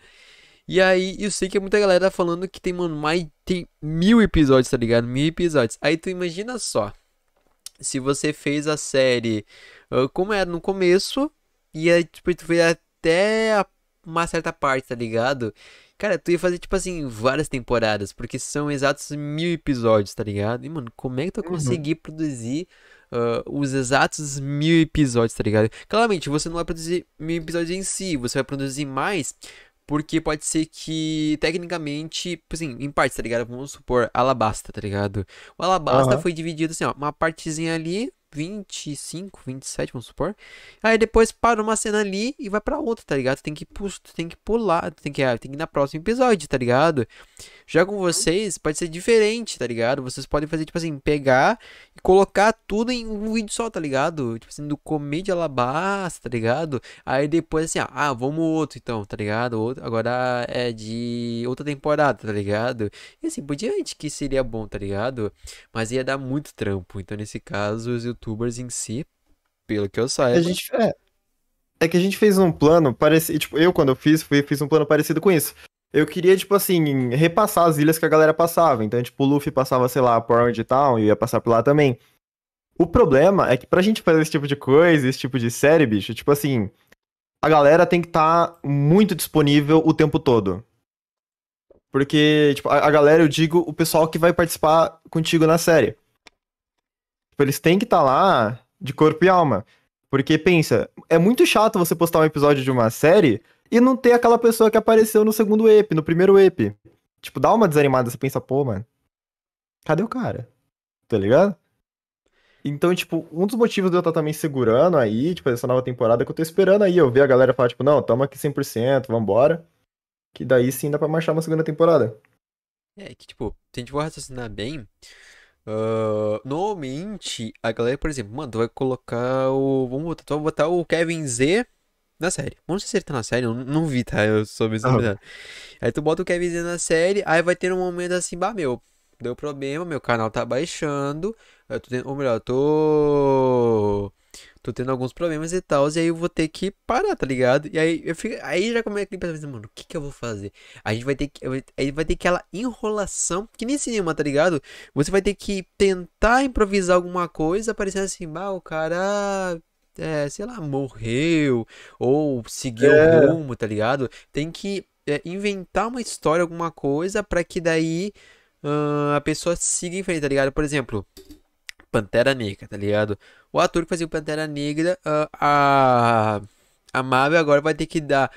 E aí, eu sei que muita galera tá falando que tem, mano, mais, tem mil episódios, tá ligado? Mil episódios. Aí tu imagina só, se você fez a série ah, como era no começo, e aí, tipo, tu fez até a- uma certa parte, tá ligado? Cara, tu ia fazer, tipo assim, várias temporadas, porque são exatos mil episódios, tá ligado? E, mano, como é que tu vai Uhum. conseguir produzir ah, os exatos mil episódios, tá ligado? Claramente, você não vai produzir mil episódios em si, você vai produzir mais, porque pode ser que, tecnicamente, tipo assim, em partes, tá ligado? Vamos supor, Alabasta, tá ligado? O Alabasta Aham. foi dividido assim, ó, uma partezinha ali, 25, 27, vamos supor. Aí depois para uma cena ali e vai pra outra, tá ligado? Tem que, tu tem que pular, tu tem que, ah, tem que ir na próximo episódio, tá ligado? Já com vocês, pode ser diferente, tá ligado? Vocês podem fazer, tipo assim, pegar e colocar tudo em um vídeo só, tá ligado? Tipo assim, do Comédia Alabasta, tá ligado? Aí depois assim, ó, ah, vamos outro então, tá ligado? Outro, agora é de outra temporada, tá ligado? E assim por diante, que seria bom, tá ligado? Mas ia dar muito trampo. Então, nesse caso, os youtubers em si, pelo que eu A saiba, gente, é, é que a gente fez um plano parecido. Tipo, eu, quando eu fiz, fui, fiz um plano parecido com isso. Eu queria, tipo assim, repassar as ilhas que a galera passava. Então, tipo, o Luffy passava, sei lá, por Orange Town e ia passar por lá também. O problema é que pra gente fazer esse tipo de coisa, esse tipo de série, bicho, tipo assim, a galera tem que estar muito disponível o tempo todo. Porque, tipo, a, a galera, eu digo, o pessoal que vai participar contigo na série. Tipo, eles têm que estar lá de corpo e alma. Porque, pensa, é muito chato você postar um episódio de uma série e não ter aquela pessoa que apareceu no segundo EP, no primeiro EP. Tipo, dá uma desanimada, você pensa, pô, mano, cadê o cara? Tá ligado? Então, tipo, um dos motivos de eu estar também segurando aí, tipo, essa nova temporada, é que eu tô esperando aí, eu ver a galera falar, tipo, não, tamo aqui 100%, vambora. Que daí sim dá pra marchar uma segunda temporada. é que, tipo, se a gente for raciocinar bem, ah, normalmente a galera, por exemplo, mano, tu vai colocar o. Vamos botar, tu vai botar o Kevin Z na série. Não sei se ele tá na série, eu não, não vi, tá? Eu sou mesmo duvidando. Aí tu bota o Kevin Z na série, aí vai ter um momento assim, bah, meu, deu problema, meu canal tá baixando, eu tô tendo, ou melhor, eu tô. Tô tendo alguns problemas e tal, e aí eu vou ter que parar, tá ligado? E aí eu fico, aí já começa aquele pensamento, mano, o que que eu vou fazer? A gente vai ter que, aí vai ter aquela enrolação, que nem cinema, tá ligado? Você vai ter que tentar improvisar alguma coisa, parecendo assim, bah, o cara, é, sei lá, morreu, ou seguiu É. o rumo, tá ligado? Tem que é, inventar uma história, alguma coisa, pra que daí ah, a pessoa siga em frente, tá ligado? Por exemplo, Pantera Negra, tá ligado? O ator que fazia o Pantera Negra, ah, a, a Marvel agora vai ter que dar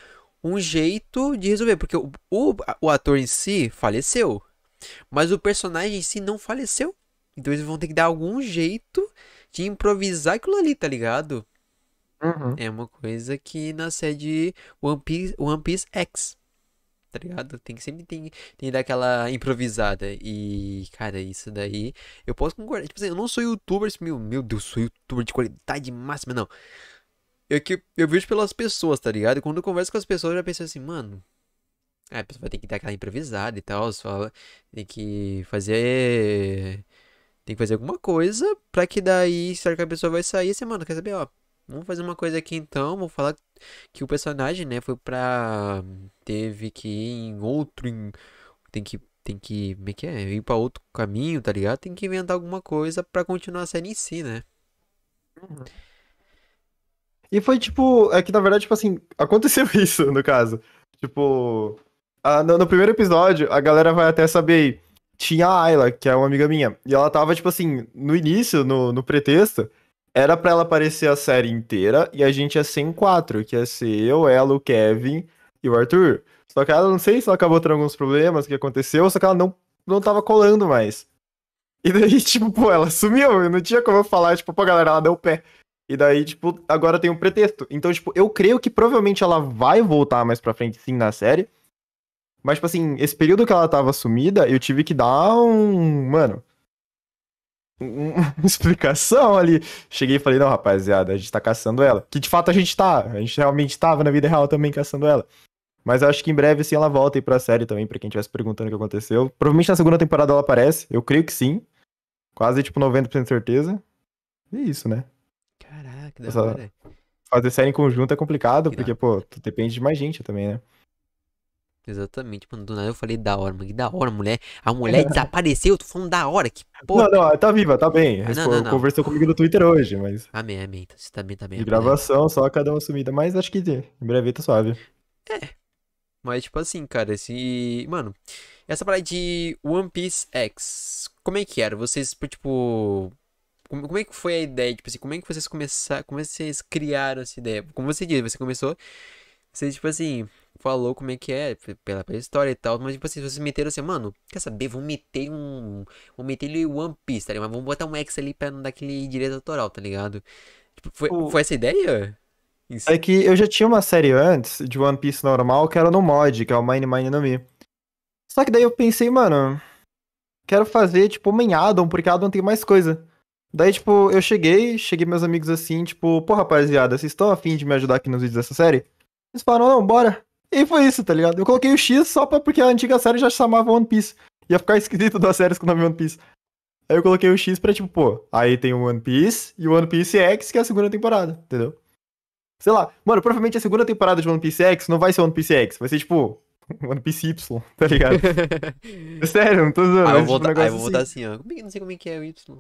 um jeito de resolver, porque o, o, o ator em si faleceu, mas o personagem em si não faleceu. Então eles vão ter que dar algum jeito de improvisar aquilo ali, tá ligado? Uhum. É uma coisa que na série One Piece, One Piece X, tá ligado? Tem que sempre tem, tem que dar aquela improvisada. E, cara, isso daí eu posso concordar. Tipo assim, eu não sou youtuber, meu, meu Deus, sou youtuber de qualidade máxima, não. Eu que eu vejo pelas pessoas, tá ligado? E quando eu converso com as pessoas, eu já penso assim, mano. É, a pessoa vai ter que dar aquela improvisada e tal, só tem que fazer. Tem que fazer alguma coisa pra que daí, será que a pessoa vai sair assim, mano, quer saber, ó, vamos fazer uma coisa aqui então, vamos falar que o personagem, né, foi pra. Teve que ir em outro. em- Tem que. Tem que. Como é que é? Ir pra outro caminho, tá ligado? Tem que inventar alguma coisa pra continuar a série em si, né? E foi tipo, é que na verdade, tipo assim, aconteceu isso no caso. Tipo, a- no, no primeiro episódio, a galera vai até saber. Tinha a Ayla, que é uma amiga minha, e ela tava, tipo assim, no início, no, no pretexto, era pra ela aparecer a série inteira e a gente ia ser em quatro, que ia ser eu, ela, o Kevin e o Arthur. Só que ela, não sei se ela acabou tendo alguns problemas, o que aconteceu, só que ela não, não tava colando mais. E daí, tipo, pô, ela sumiu, eu não tinha como eu falar, tipo, pra galera, ela deu o pé. E daí, tipo, agora tem um pretexto. Então, tipo, eu creio que provavelmente ela vai voltar mais pra frente, sim, na série. Mas, tipo assim, esse período que ela tava sumida, eu tive que dar um. Mano. Um- Uma explicação ali. Cheguei e falei, não, rapaziada, a gente tá caçando ela. Que de fato a gente tá. A gente realmente tava na vida real também caçando ela. Mas eu acho que em breve, sim, ela volta aí pra série também, pra quem estivesse perguntando o que aconteceu. Provavelmente na segunda temporada ela aparece. Eu creio que sim. Quase, tipo, 90% de certeza. E é isso, né? Caraca, da hora. Fazer série em conjunto é complicado, Irado. porque, pô, tu depende de mais gente também, né? Exatamente, mano. Do nada eu falei da hora, mano. Que da hora, mulher. A mulher desapareceu, eu tô falando da hora. Que porra. Não, não, tá viva, tá bem. Ah, não, não, não. Conversou comigo no Twitter hoje, mas Amém, amém. Então, Você tá bem, tá bem. de gravação, só cada uma sumida. Mas acho que em breve tá suave. Mas, tipo assim, cara, esse. Mano, essa parada de One Piece X, como é que era? Vocês, tipo. Como, como é que foi a ideia? Tipo assim, como é que vocês começaram. Como vocês criaram essa ideia? Como você disse, você começou. Você, tipo assim, falou como é que é, pela, pela história e tal, mas, tipo assim, vocês meteram assim, mano, quer saber? Vamos meter um. Vamos meter ele One Piece, tá ligado? Mas vamos botar um X ali pra não dar aquele direito autoral, tá ligado? Tipo, foi, O- foi essa ideia? Si? É que eu já tinha uma série antes de One Piece normal que era no mod, que é o Mine Mine no Mi. Só que daí eu pensei, mano, quero fazer tipo uma em Adam, porque Adam tem mais coisa. Daí, tipo, eu cheguei, cheguei meus amigos assim, tipo, pô, rapaziada, vocês estão afim de me ajudar aqui nos vídeos dessa série? Eles falaram, não, bora. E foi isso, tá ligado? Eu coloquei o X só pra, porque a antiga série já chamava One Piece. Ia ficar esquisito das séries com o nome One Piece. Aí eu coloquei o X pra, tipo, pô, aí tem o One Piece e o One Piece X, que é a segunda temporada, entendeu? Sei lá, mano, provavelmente a segunda temporada de One Piece X não vai ser One Piece X, vai ser tipo One Piece Y, tá ligado? É Sério, não tô zoando. Aí vai eu vou tipo um aí eu vou botar assim. assim, ó. Como é que- Não sei como é que é o Y.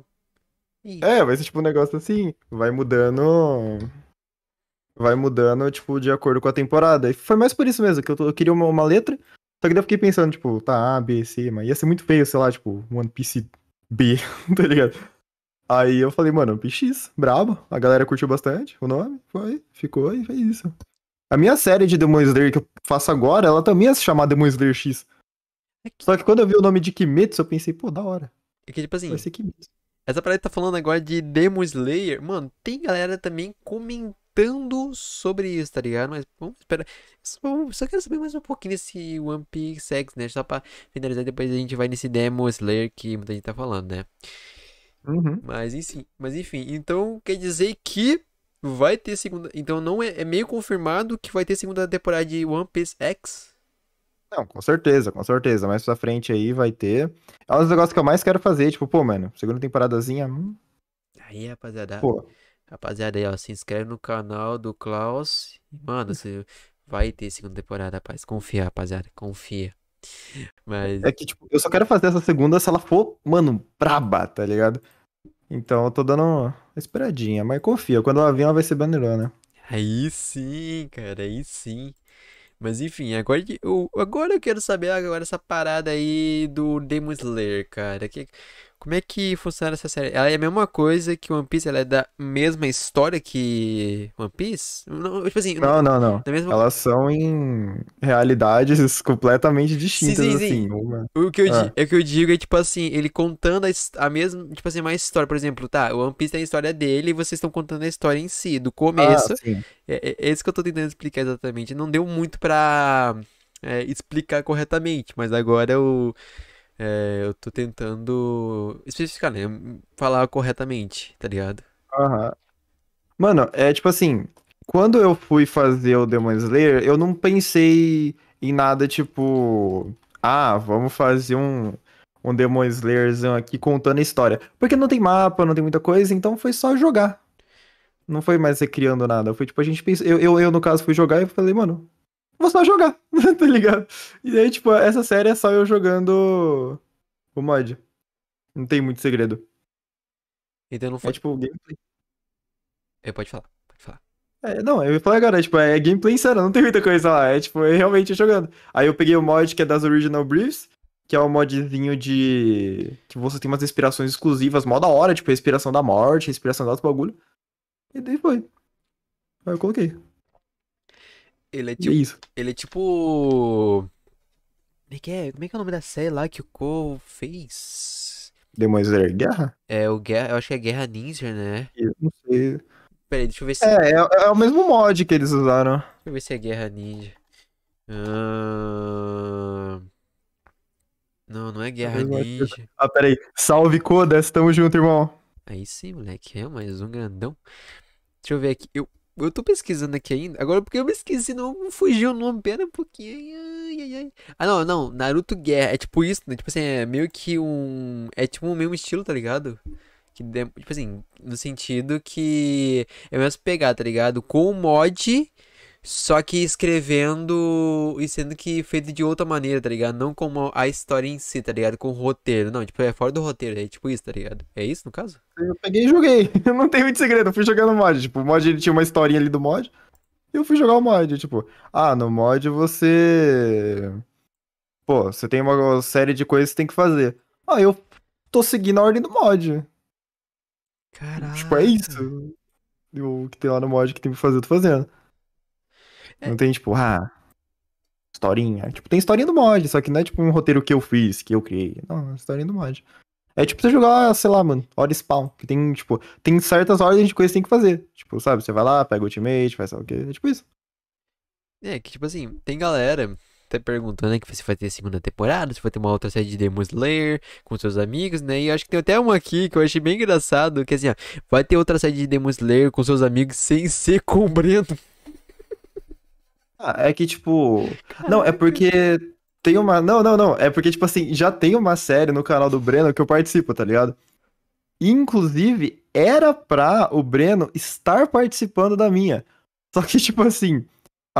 Ih, É, vai ser tipo um negócio assim, vai mudando. Vai mudando, tipo, de acordo com a temporada. E foi mais por isso mesmo, que eu, eu queria uma, uma letra, só que daí eu fiquei pensando, tipo, tá, A, B, C, mas ia ser muito feio, sei lá, tipo, One Piece B, tá ligado? Aí eu falei, mano, One Piece X, brabo, a galera curtiu bastante o nome, foi, ficou e foi isso. A minha série de Demon Slayer que eu faço agora, ela também ia se chamar Demon Slayer X. É que, Só que quando eu vi o nome de Kimetsu, eu pensei, pô, da hora, é que, tipo assim, vai ser Kimetsu. Essa parada tá falando agora de Demon Slayer, mano, tem galera também comentando sobre isso, tá ligado? Mas vamos esperar. Só, só quero saber mais um pouquinho desse One Piece X, né? Só pra finalizar, depois a gente vai nesse Demon Slayer que muita gente tá falando, né? Uhum. Mas enfim, mas enfim, então quer dizer que vai ter segunda. Então não é, é meio confirmado que vai ter segunda temporada de One Piece X. Não, com certeza, com certeza. Mais pra frente aí vai ter. É um dos negócios que eu mais quero fazer, tipo, pô, mano, segunda temporadazinha, hum, Aí, rapaziada, pô. rapaziada aí, ó, se inscreve no canal do Klaus. Mano, você vai ter segunda temporada, rapaz. Confia, rapaziada, confia. Mas É que, tipo, eu só quero fazer essa segunda se ela for, mano, braba, tá ligado? Então eu tô dando uma esperadinha, mas confia, quando ela vir ela vai ser bandeirona. aí sim, cara, aí sim. Mas enfim, agora eu, agora eu quero saber agora essa parada aí do Demon Slayer, cara. Que, como é que funciona essa série? Ela é a mesma coisa que One Piece? Ela é da mesma história que One Piece? Não, tipo assim, Não, não, não. mesma... Elas são em realidades completamente distintas, sim, sim. assim. Uma... O que eu, Ah. é o que eu digo é tipo assim, ele contando a, a mesma, tipo assim, mais história, por exemplo, tá, o One Piece tem a história dele e vocês estão contando a história em si, do Ah, começo. sim. É, é, é isso que eu tô tentando explicar exatamente. Não deu muito pra é, explicar corretamente, mas agora eu, é, eu tô tentando especificar, né? Falar corretamente, tá ligado? Aham. Mano, é tipo assim, quando eu fui fazer o Demon Slayer, eu não pensei em nada tipo, ah, vamos fazer um, um Demon Slayerzão aqui contando a história. Porque não tem mapa, não tem muita coisa, então foi só jogar. Não foi mais recriando nada. Foi tipo, a gente pensou. Eu, eu, eu, no caso, fui jogar e falei, mano, vou só jogar, tá ligado? E aí, tipo, essa série é só eu jogando o mod. Não tem muito segredo. Então não É foi. tipo gameplay. É, pode falar, pode falar. É, não, eu ia falar agora, tipo, é gameplay insano, não tem muita coisa lá, é tipo, é realmente jogando. Aí eu peguei o mod que é das Original Briefs, que é o modzinho de. que você tem umas inspirações exclusivas, mó da hora, tipo, respiração da morte, respiração do outro bagulho. E daí foi. Aí eu coloquei. Ele é é tipo. isso. Ele é tipo. Como é que é? Como é que é o nome da série lá que o Cole fez? Slayer Guerra? É o Guerra. Eu acho que é Guerra Ninja, né? Eu Não sei. Pera aí, deixa eu ver se. É, é, é o mesmo mod que eles usaram. Deixa eu ver se é Guerra Ninja. Ahn, Não, não é Guerra. Ninja. Ah, peraí. Salve Kodas, tamo junto, irmão. Aí sim, moleque. É mais um grandão. Deixa eu ver aqui. Eu, eu tô pesquisando aqui ainda. Agora, porque eu me esqueci, não fugiu o nome. Pera um pouquinho. Ai, ai, ai. Ah, não, não. Naruto Guerra. É tipo isso, né? Tipo assim, é meio que um. É tipo o mesmo estilo, tá ligado? Que, tipo assim, no sentido que é mesmo pegar, tá ligado? Com o mod. Só que escrevendo e sendo que feito de outra maneira, tá ligado? Não como a história em si, tá ligado? Com o roteiro. Não, tipo, é fora do roteiro, é tipo isso, tá ligado? É isso no caso? Eu peguei e joguei. Não tem muito segredo, eu fui jogando mod. Tipo, o mod ele tinha uma historinha ali do mod. E eu fui jogar o mod. Tipo, ah, no mod você. Pô, você tem uma série de coisas que você tem que fazer. Ah, eu tô seguindo a ordem do mod. Caralho. Tipo, é isso. O que tem lá no mod que tem que fazer, eu tô fazendo. É. Não tem, tipo, ah, historinha. Tipo, tem historinha do mod, só que não é tipo um roteiro que eu fiz, que eu criei. Não, é historinha do mod. É tipo você jogar, sei lá, mano, hora spawn. Que tem, tipo, tem certas ordens de coisas que tem que fazer. Tipo, sabe, você vai lá, pega o ultimate, faz o quê. É tipo isso. É, que tipo assim, tem galera até perguntando, né, que se vai ter segunda temporada, se vai ter uma outra série de Demon Slayer com seus amigos, né? E eu acho que tem até uma aqui que eu achei bem engraçado, que assim, ó, vai ter outra série de Demon Slayer com seus amigos sem ser com o Breno. Ah, é que, tipo. Não, é porque tem uma. Não, não, não. É porque, tipo assim, já tem uma série no canal do Breno que eu participo, tá ligado? Inclusive, era pra o Breno estar participando da minha. Só que, tipo assim,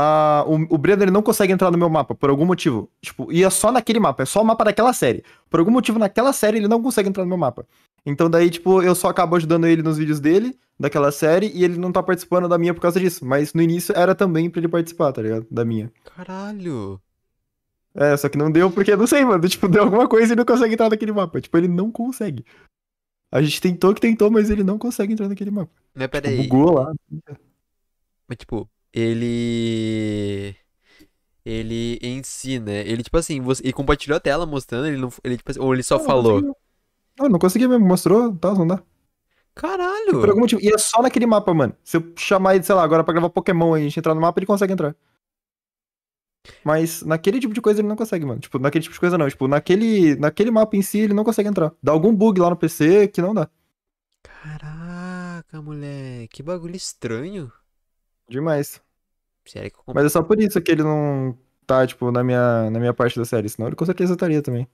a, o, o Breno ele não consegue entrar no meu mapa por algum motivo. Tipo, ia só naquele mapa, é só o mapa daquela série. Por algum motivo, naquela série ele não consegue entrar no meu mapa. Então daí, tipo, eu só acabo ajudando ele nos vídeos dele, daquela série, e ele não tá participando da minha por causa disso. Mas no início era também pra ele participar, tá ligado? Da minha. Caralho. É, só que não deu porque, não sei, mano, tipo, deu alguma coisa e ele não consegue entrar naquele mapa. Tipo, ele não consegue. A gente tentou que tentou, mas ele não consegue entrar naquele mapa. Mas Tipo, peraí, bugou lá. mas tipo, ele. Ele em si, né? Ele, tipo assim, você... ele compartilhou a tela mostrando, ele não. Ele, tipo assim, ou ele só Não, não falou. conseguiu. Não, não conseguia mesmo, mostrou, tá, não dá. Por Caralho! algum motivo. E é só naquele mapa, mano. Se eu chamar ele, sei lá, agora pra gravar Pokémon e a gente entrar no mapa, ele consegue entrar. Mas naquele tipo de coisa ele não consegue, mano. Tipo, naquele tipo de coisa não. Tipo, naquele, naquele mapa em si ele não consegue entrar. Dá algum bug lá no PC que não dá. Caraca, moleque, que bagulho estranho. Demais. Que eu Mas é só por isso que ele não tá, tipo, na minha, na minha parte da série. Senão ele com certeza estaria também.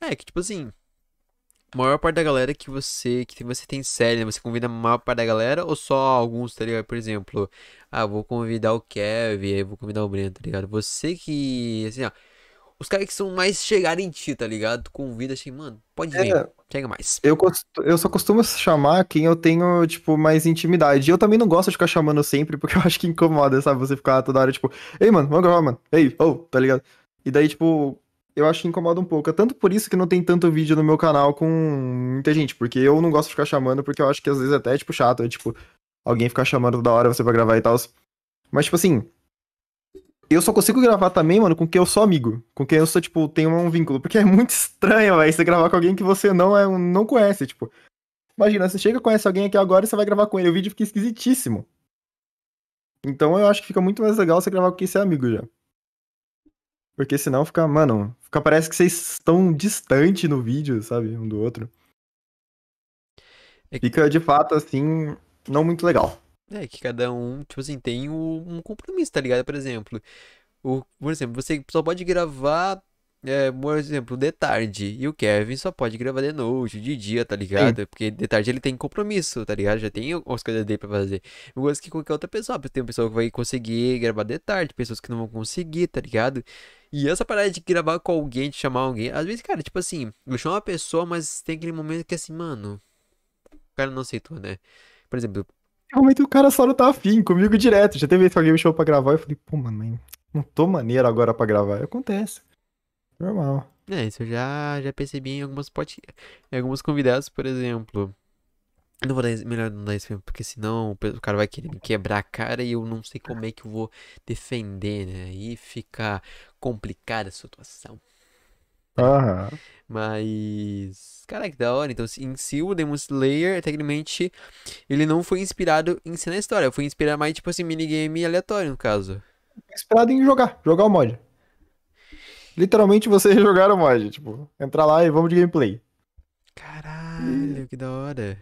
É, que tipo assim, a maior parte da galera que você que você tem série, né? Você convida a maior parte da galera ou só alguns, tá ligado? Por exemplo, ah, vou convidar o Kevin, aí vou convidar o Breno, tá ligado? Você que, assim, ó, os caras que são mais chegados em ti, tá ligado? Tu convida assim, mano, pode vir, É, chega mais. eu, eu só costumo chamar quem eu tenho, tipo, mais intimidade. E eu também não gosto de ficar chamando sempre, porque eu acho que incomoda, sabe? Você ficar toda hora, tipo, ei, mano, vamos gravar, mano. Ei, oh, tá ligado? E daí, tipo, eu acho que incomoda um pouco. É tanto por isso que não tem tanto vídeo no meu canal com muita gente, porque eu não gosto de ficar chamando, porque eu acho que às vezes até é, tipo, chato. É, tipo, alguém ficar chamando toda hora você pra gravar e tal. Mas, tipo assim, eu só consigo gravar também, mano, com quem eu sou amigo. Com quem eu sou, tipo, tenho um vínculo. Porque é muito estranho, velho, você gravar com alguém que você não, é, não conhece, tipo. Imagina, você chega, conhece alguém aqui agora e você vai gravar com ele. O vídeo fica esquisitíssimo. Então eu acho que fica muito mais legal você gravar com quem você é amigo já. Porque senão fica, mano, fica, parece que vocês estão distante no vídeo, sabe? Um do outro. É Fica de fato assim, não muito legal. É que cada um, tipo assim, tem um compromisso, tá ligado? Por exemplo, o, por exemplo, você só pode gravar, é, por exemplo, de tarde, e o Kevin só pode gravar de noite, de dia, tá ligado? Porque de tarde ele tem compromisso, tá ligado? Já tem as coisas dele pra fazer. Eu gosto que qualquer outra pessoa, tem uma pessoa que vai conseguir gravar de tarde, pessoas que não vão conseguir, tá ligado? E essa parada de gravar com alguém, de chamar alguém, às vezes, cara, tipo assim, eu chamo uma pessoa, mas tem aquele momento que assim, mano, o cara não aceitou, né? Por exemplo, Realmente o cara só não tá afim comigo direto. Já teve vez que alguém me chamou pra gravar e eu falei, pô, mano, não tô maneiro agora pra gravar. Acontece. Normal. É, isso eu já, já percebi em algumas pod... em alguns convidados, por exemplo. Não vou dar, melhor não dar esse filme, porque senão o cara vai querer me quebrar a cara e eu não sei como é que eu vou defender, né? Aí fica complicada a situação. Aham. Mas. Cara, que da hora. Então, se- em si, o Demon Slayer, tecnicamente, ele não foi inspirado em ser na história. Foi inspirado mais, tipo assim, minigame aleatório, no caso. Inspirado em jogar, jogar o mod. Literalmente você jogar o mod, tipo, entrar lá e vamos de gameplay. Caralho, que da hora.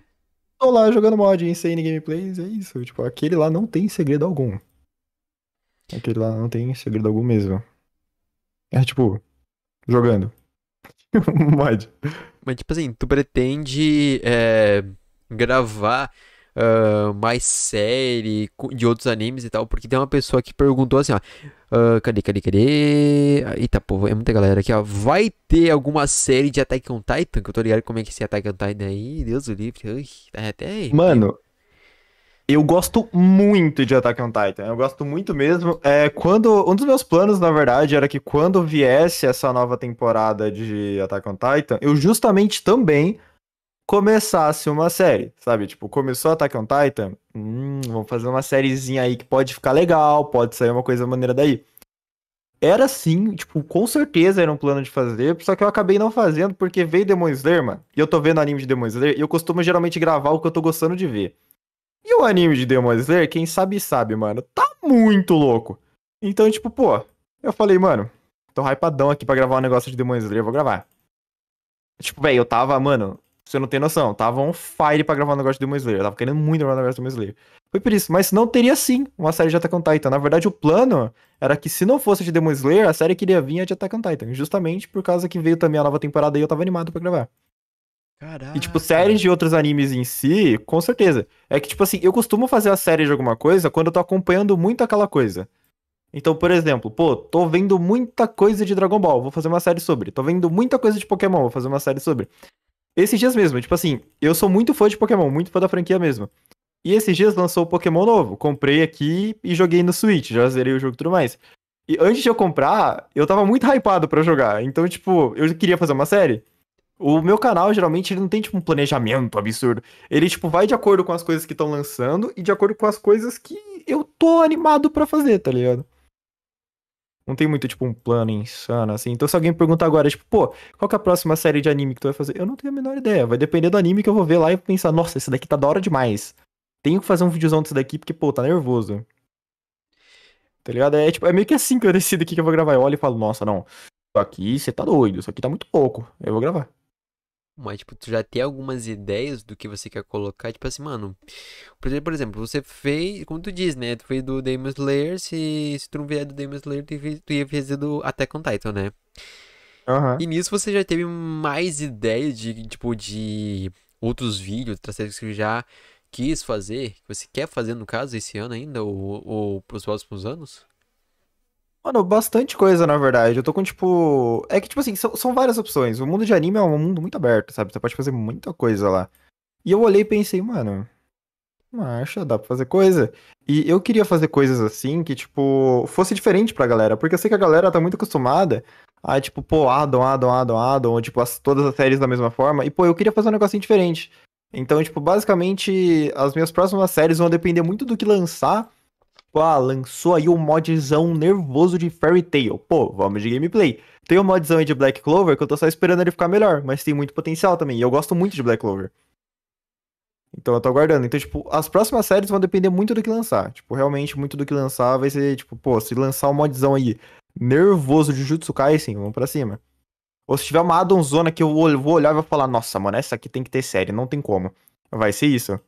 Tô lá jogando mod, insane gameplays, é isso. Tipo, aquele lá não tem segredo algum. Aquele lá não tem segredo algum mesmo. É tipo, jogando. mod. Mas, tipo assim, tu pretende é, gravar ah, mais série de outros animes e tal, porque tem uma pessoa que perguntou assim, ó, ah, cadê, cadê, cadê? Eita, pô, é muita galera aqui, ó. Vai ter alguma série de Attack on Titan? Que eu tô ligado como é que é esse Attack on Titan aí, Deus do livre. Ui, tá até aí. Mano, eu gosto muito de Attack on Titan. Eu gosto muito mesmo. É, quando, um dos meus planos, na verdade, era que quando viesse essa nova temporada de Attack on Titan, eu justamente também começasse uma série, sabe? Tipo, começou Attack on Titan, hum, vamos fazer uma sériezinha aí que pode ficar legal, pode sair uma coisa maneira daí. Era sim, tipo, com certeza era um plano de fazer, só que eu acabei não fazendo porque veio Demon Slayer, mano. E eu tô vendo anime de Demon Slayer e eu costumo geralmente gravar o que eu tô gostando de ver. E o anime de Demon Slayer, quem sabe sabe, mano, tá muito louco. Então, tipo, pô, eu falei, mano, tô hypadão aqui pra gravar um negócio de Demon Slayer, vou gravar. Tipo, velho, eu tava, mano, você não tem noção, tava on fire pra gravar um negócio de Demon Slayer, eu tava querendo muito gravar um negócio de Demon Slayer. Foi por isso, mas não teria sim uma série de Attack on Titan. Na verdade, o plano era que se não fosse de Demon Slayer, a série que iria vir é de Attack on Titan. Justamente por causa que veio também a nova temporada e eu tava animado pra gravar. E, tipo, séries de outros animes em si, com certeza. É que, tipo assim, eu costumo fazer a série de alguma coisa quando eu tô acompanhando muito aquela coisa. Então, por exemplo, pô, tô vendo muita coisa de Dragon Ball, vou fazer uma série sobre. Tô vendo muita coisa de Pokémon, vou fazer uma série sobre. Esses dias mesmo, tipo assim, eu sou muito fã de Pokémon, muito fã da franquia mesmo. E esses dias lançou o Pokémon novo. Comprei aqui e joguei no Switch, já zerei o jogo e tudo mais. E antes de eu comprar, eu tava muito hypado pra jogar. Então, tipo, eu queria fazer uma série. O meu canal, geralmente, ele não tem, tipo, um planejamento absurdo. Ele, tipo, vai de acordo com as coisas que estão lançando e de acordo com as coisas que eu tô animado pra fazer, tá ligado? Não tem muito, tipo, um plano insano, assim. Então, se alguém me perguntar agora, tipo, pô, qual que é a próxima série de anime que tu vai fazer? Eu não tenho a menor ideia. Vai depender do anime que eu vou ver lá e pensar, nossa, esse daqui tá da hora demais. Tenho que fazer um videozão desse daqui porque, pô, tá nervoso. Tá ligado? É, tipo, é meio que assim que eu decido o que eu vou gravar. Eu olho e falo, nossa, não. Isso aqui, você tá doido. Isso aqui tá muito pouco. Eu vou gravar. Mas, tipo, tu já tem algumas ideias do que você quer colocar, tipo assim, mano. Por exemplo, você fez, como tu diz, né? Tu fez do Demon Slayer, se, se tu não vier do Demon Slayer, tu ia, tu ia fazer do Attack on Titan, né? Aham. E nisso você já teve mais ideias de, tipo, de outros vídeos, outras séries que você já quis fazer, que você quer fazer, no caso, esse ano ainda, ou, ou pros próximos anos? Mano, bastante coisa, na verdade. Eu tô com, tipo. É que, tipo assim, são, são várias opções. O mundo de anime é um mundo muito aberto, sabe? Você pode fazer muita coisa lá. E eu olhei e pensei, mano. Marcha, dá pra fazer coisa. E eu queria fazer coisas assim que, tipo, fosse diferente pra galera. Porque eu sei que a galera tá muito acostumada a, tipo, pô, addon, addon, addon, addon, ou, tipo, as- todas as séries da mesma forma. E, pô, eu queria fazer um negocinho diferente. Então, tipo, basicamente, as minhas próximas séries vão depender muito do que lançar. Ah, lançou aí um modzão nervoso de Fairy Tail. Pô, vamos de gameplay. Tem um modzão aí de Black Clover que eu tô só esperando ele ficar melhor, mas tem muito potencial também. E eu gosto muito de Black Clover. Então eu tô aguardando. Então, tipo, as próximas séries vão depender muito do que lançar. Tipo, realmente, muito do que lançar vai ser, tipo, pô, se lançar um modzão aí nervoso de Jutsu Kaisen, vamos pra cima. Ou se tiver uma addonzona que eu vou olhar e vou falar, nossa, mano, essa aqui tem que ter série, não tem como. Vai ser isso.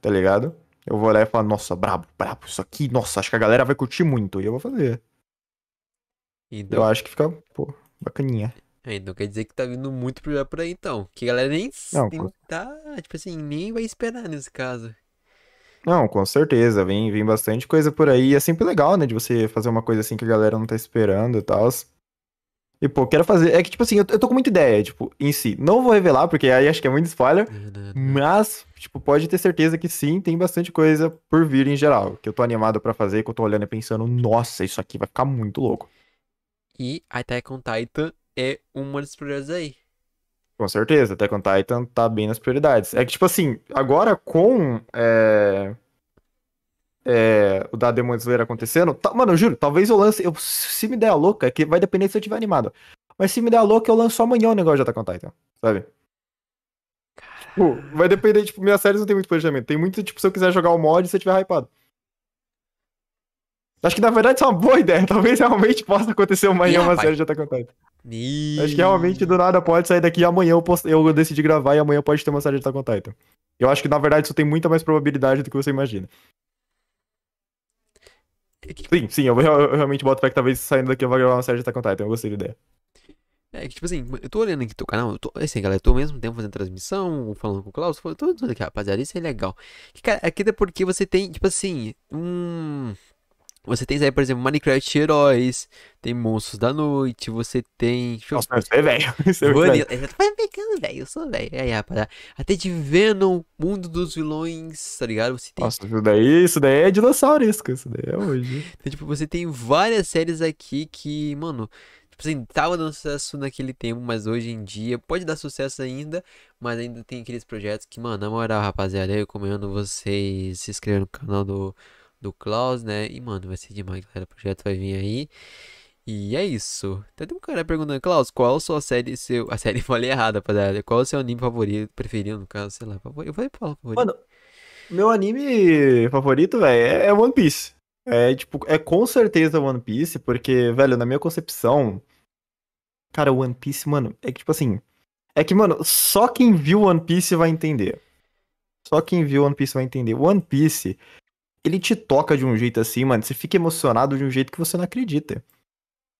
Tá ligado? Eu vou olhar e falar, nossa, brabo, brabo, isso aqui, nossa, acho que a galera vai curtir muito. E eu vou fazer. Eu Então, acho que fica, pô, bacaninha. então quer dizer que tá vindo muito por por aí, então. Que a galera nem, Não, nem com- tá, tipo assim, nem vai esperar nesse caso. Não, com certeza, vem, vem bastante coisa por aí. É sempre legal, né, de você fazer uma coisa assim que a galera não tá esperando e tal. E, pô, quero fazer. É que, tipo assim, eu, eu tô com muita ideia, tipo, em si. Não vou revelar, porque aí acho que é muito spoiler. Mas, tipo, pode ter certeza que sim, tem bastante coisa por vir em geral. Que eu tô animado pra fazer, que eu tô olhando e pensando, nossa, isso aqui vai ficar muito louco. E Attack on Titan é uma das prioridades aí. Com certeza, Attack on Titan tá bem nas prioridades. É que, tipo assim, agora com é, é, o da Demon Slayer acontecendo, tá- mano, eu juro, talvez eu lance. Eu, se me der a louca, é que vai depender se eu tiver animado. Mas se me der a louca, eu lanço amanhã o negócio de Attack on Titan, sabe? Tipo, vai depender, tipo, minhas séries não tem muito planejamento. Tem muito, tipo, se eu quiser jogar o mod, se eu tiver hypado. Acho que na verdade isso é uma boa ideia. Talvez realmente possa acontecer amanhã Ih, uma rapaz. série de Attack on Titan. E... Acho que realmente do nada pode sair daqui e amanhã eu, post... eu decidi gravar e amanhã pode ter uma série de Attack on Titan. Eu acho que na verdade isso tem muita mais probabilidade do que você imagina. Sim, sim, eu, eu- eu realmente boto fé que talvez saindo daqui eu vou gravar uma série de Attack on Titan. Eu gostei da ideia. É que, tipo assim, eu tô olhando aqui teu canal, eu tô, assim, galera, eu tô ao mesmo tempo fazendo transmissão, falando com o Klaus, falando tudo aqui, rapaziada, isso é legal. Que, cara, aqui é porque você tem, tipo assim, um... Você tem aí, por exemplo, Minecraft Heróis, tem Monstros da Noite, você tem... Eu... Nossa, mas você é velho. Você é Vanilla, eu tô pegando, velho, eu sou velho. Aí, rapaziada, até de Venom, Mundo dos Vilões, tá ligado? Você tem Nossa, isso daí, isso daí é dinossaurisco, isso daí é hoje. Então, tipo, você tem várias séries aqui que, mano, tipo assim, tava dando sucesso naquele tempo, mas hoje em dia pode dar sucesso ainda, mas ainda tem aqueles projetos que, mano, na moral, rapaziada, eu recomendo vocês se inscreverem no canal do, do Klaus, né? E, mano, vai ser demais, galera, o projeto vai vir aí. E é isso. Até tem um cara perguntando, Klaus, qual a sua série, seu... A série falei errada, rapaziada. Qual o seu anime favorito, preferido, no caso, sei lá. Eu falei falar favorito. Mano, meu anime favorito, velho, é é One Piece. É, tipo, é com certeza One Piece, porque, velho, na minha concepção, cara, One Piece, mano, é que, tipo assim, é que, mano, só quem viu One Piece vai entender. Só quem viu One Piece vai entender. One Piece, ele te toca de um jeito assim, mano, você fica emocionado de um jeito que você não acredita.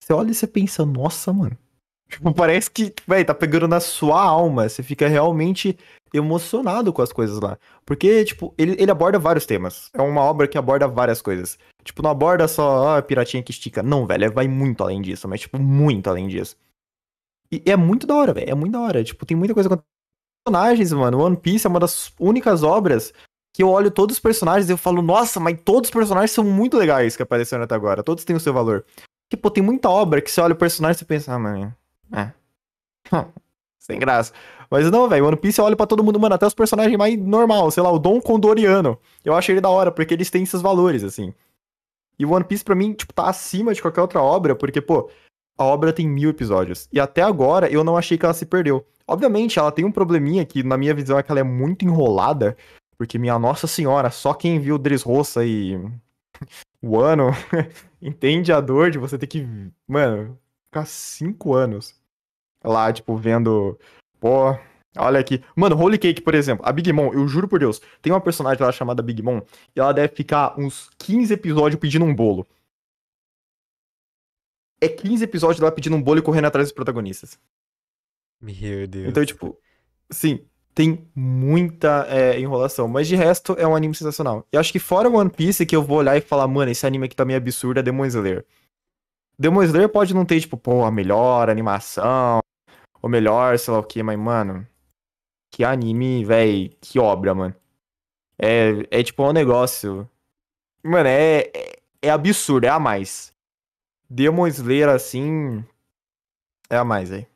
Você olha e você pensa, nossa, mano. Tipo, parece que, velho, tá pegando na sua alma. Você fica realmente emocionado com as coisas lá. Porque, tipo, ele, ele aborda vários temas. É uma obra que aborda várias coisas. Tipo, não aborda só, ah, piratinha que estica. Não, velho, vai muito além disso, mas, tipo, muito além disso. E é muito da hora, velho. É muito da hora. Tipo, tem muita coisa com personagens, mano. One Piece é uma das únicas obras que eu olho todos os personagens e eu falo, nossa, mas todos os personagens são muito legais que apareceram até agora. Todos têm o seu valor. Tipo, tem muita obra que você olha o personagem e você pensa, ah, mano, é. Sem graça. Mas não, velho, One Piece eu olho pra todo mundo, mano, até os personagens mais normal, sei lá, o Dom Condoriano. Eu acho ele da hora, porque eles têm seus valores, assim. E o One Piece, pra mim, tipo, tá acima de qualquer outra obra, porque, pô, a obra tem mil episódios. E até agora eu não achei que ela se perdeu. Obviamente, ela tem um probleminha que, na minha visão, é que ela é muito enrolada. Porque, minha Nossa Senhora, só quem viu Dressrosa e o ano entende a dor de você ter que, mano, ficar cinco anos lá, tipo, vendo. Pô, olha aqui. Mano, Holy Cake, por exemplo, a Big Mom, eu juro por Deus, tem uma personagem lá chamada Big Mom e ela deve ficar uns 15 episódios pedindo um bolo. É 15 episódios dela pedindo um bolo e correndo atrás dos protagonistas. Meu Deus. Então, tipo, sim, tem muita é, enrolação. Mas de resto, é um anime sensacional. E acho que fora One Piece, que eu vou olhar e falar, mano, esse anime aqui tá meio absurdo, é Demon Slayer. Demon Slayer pode não ter, tipo, pô, a melhor animação, ou melhor, sei lá o que, mas, mano, que anime, véi, que obra, mano. É, é tipo um negócio. Mano, é, é, é absurdo, é a mais. Demon Slayer, assim, é a mais, velho.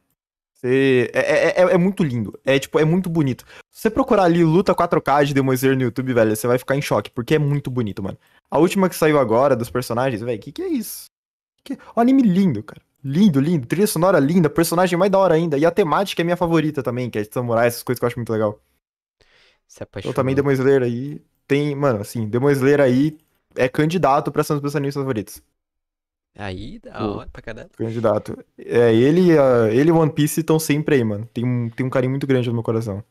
Você- É, é, é, é muito lindo. É tipo, é muito bonito. Se você procurar ali luta 4K de Demon Slayer no YouTube, velho, você vai ficar em choque, porque é muito bonito, mano. A última que saiu agora dos personagens, velho, que que é isso? Que... Um anime lindo, cara. Lindo, lindo. Trilha sonora linda, personagem mais da hora ainda. E a temática é minha favorita também, que é de samurai, essas coisas que eu acho muito legal. Se Então também apaixonou. Demon Slayer aí tem, mano, assim, Demon Slayer aí é candidato pra ser um dos meus animes favoritos. Aí, da Pô. hora pra caralho. Candidato. É, ele, ele e One Piece estão sempre aí, mano. Tem um, tem um carinho muito grande no meu coração.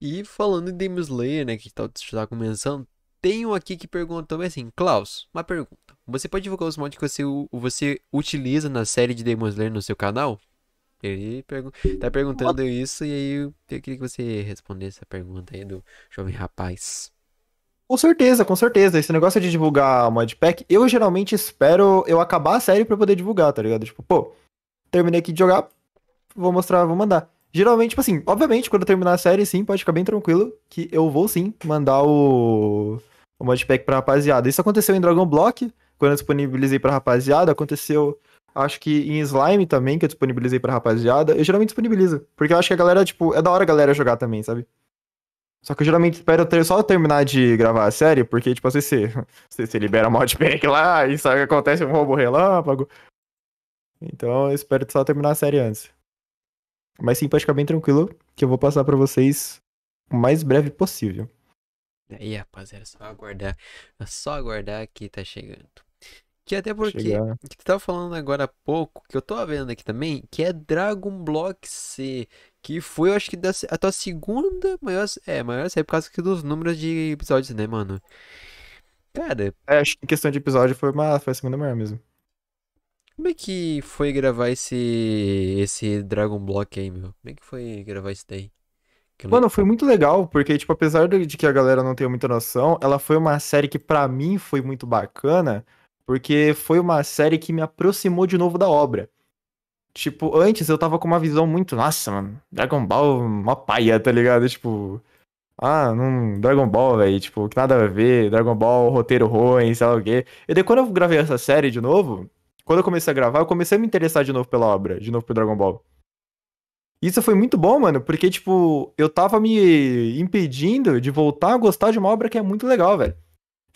E falando em Demon Slayer, né, que tá, tá começando, tem um aqui que pergunta também assim, Klaus, uma pergunta. Você pode divulgar os mods que você, você utiliza na série de Demon Slayer no seu canal? Ele pergu tá perguntando isso e aí eu eu queria que você respondesse essa pergunta aí do jovem rapaz. Com certeza, com certeza. Esse negócio de divulgar modpack, eu geralmente espero eu acabar a série pra poder divulgar, tá ligado? Tipo, pô, terminei aqui de jogar, vou mostrar, vou mandar. Geralmente, tipo assim, obviamente, quando eu terminar a série, sim, pode ficar bem tranquilo que eu vou sim mandar o, o modpack pra rapaziada. Isso aconteceu em Dragon Block, quando eu disponibilizei pra rapaziada, aconteceu, acho que em Slime também, que eu disponibilizei pra rapaziada. Eu geralmente disponibilizo, porque eu acho que a galera, tipo, é da hora a galera jogar também, sabe? Só que eu geralmente espero só terminar de gravar a série, porque, tipo, às vezes você, você, você libera modpack lá e sabe que acontece um roubo relâmpago. Então eu espero só terminar a série antes. Mas sim, pode ficar bem tranquilo, que eu vou passar pra vocês o mais breve possível. Aí, rapaziada, é só aguardar. É só aguardar que tá chegando. Que até porque, Chegar. que tu tava falando agora há pouco, que eu tô vendo aqui também, que é Dragon Block C, que foi, eu acho que da, a tua segunda maior, é, maior série por causa dos números de episódios, né, mano? Cara, É, acho que em questão de episódio foi, uma, foi a segunda maior mesmo. Como é que foi gravar esse esse Dragon Block aí, meu? Como é que foi gravar isso daí? Mano, foi muito legal, porque, tipo, apesar de de que a galera não tenha muita noção, ela foi uma série que pra mim foi muito bacana, porque foi uma série que me aproximou de novo da obra. Tipo, antes eu tava com uma visão muito, nossa, mano, Dragon Ball, uma paia, tá ligado? Tipo, ah, não, Dragon Ball, velho, tipo, que nada a ver, Dragon Ball, roteiro ruim, sei lá o quê. E daí quando eu gravei essa série de novo, quando eu comecei a gravar, eu comecei a me interessar de novo pela obra, de novo pro Dragon Ball. Isso foi muito bom, mano, porque, tipo, eu tava me impedindo de voltar a gostar de uma obra que é muito legal, velho.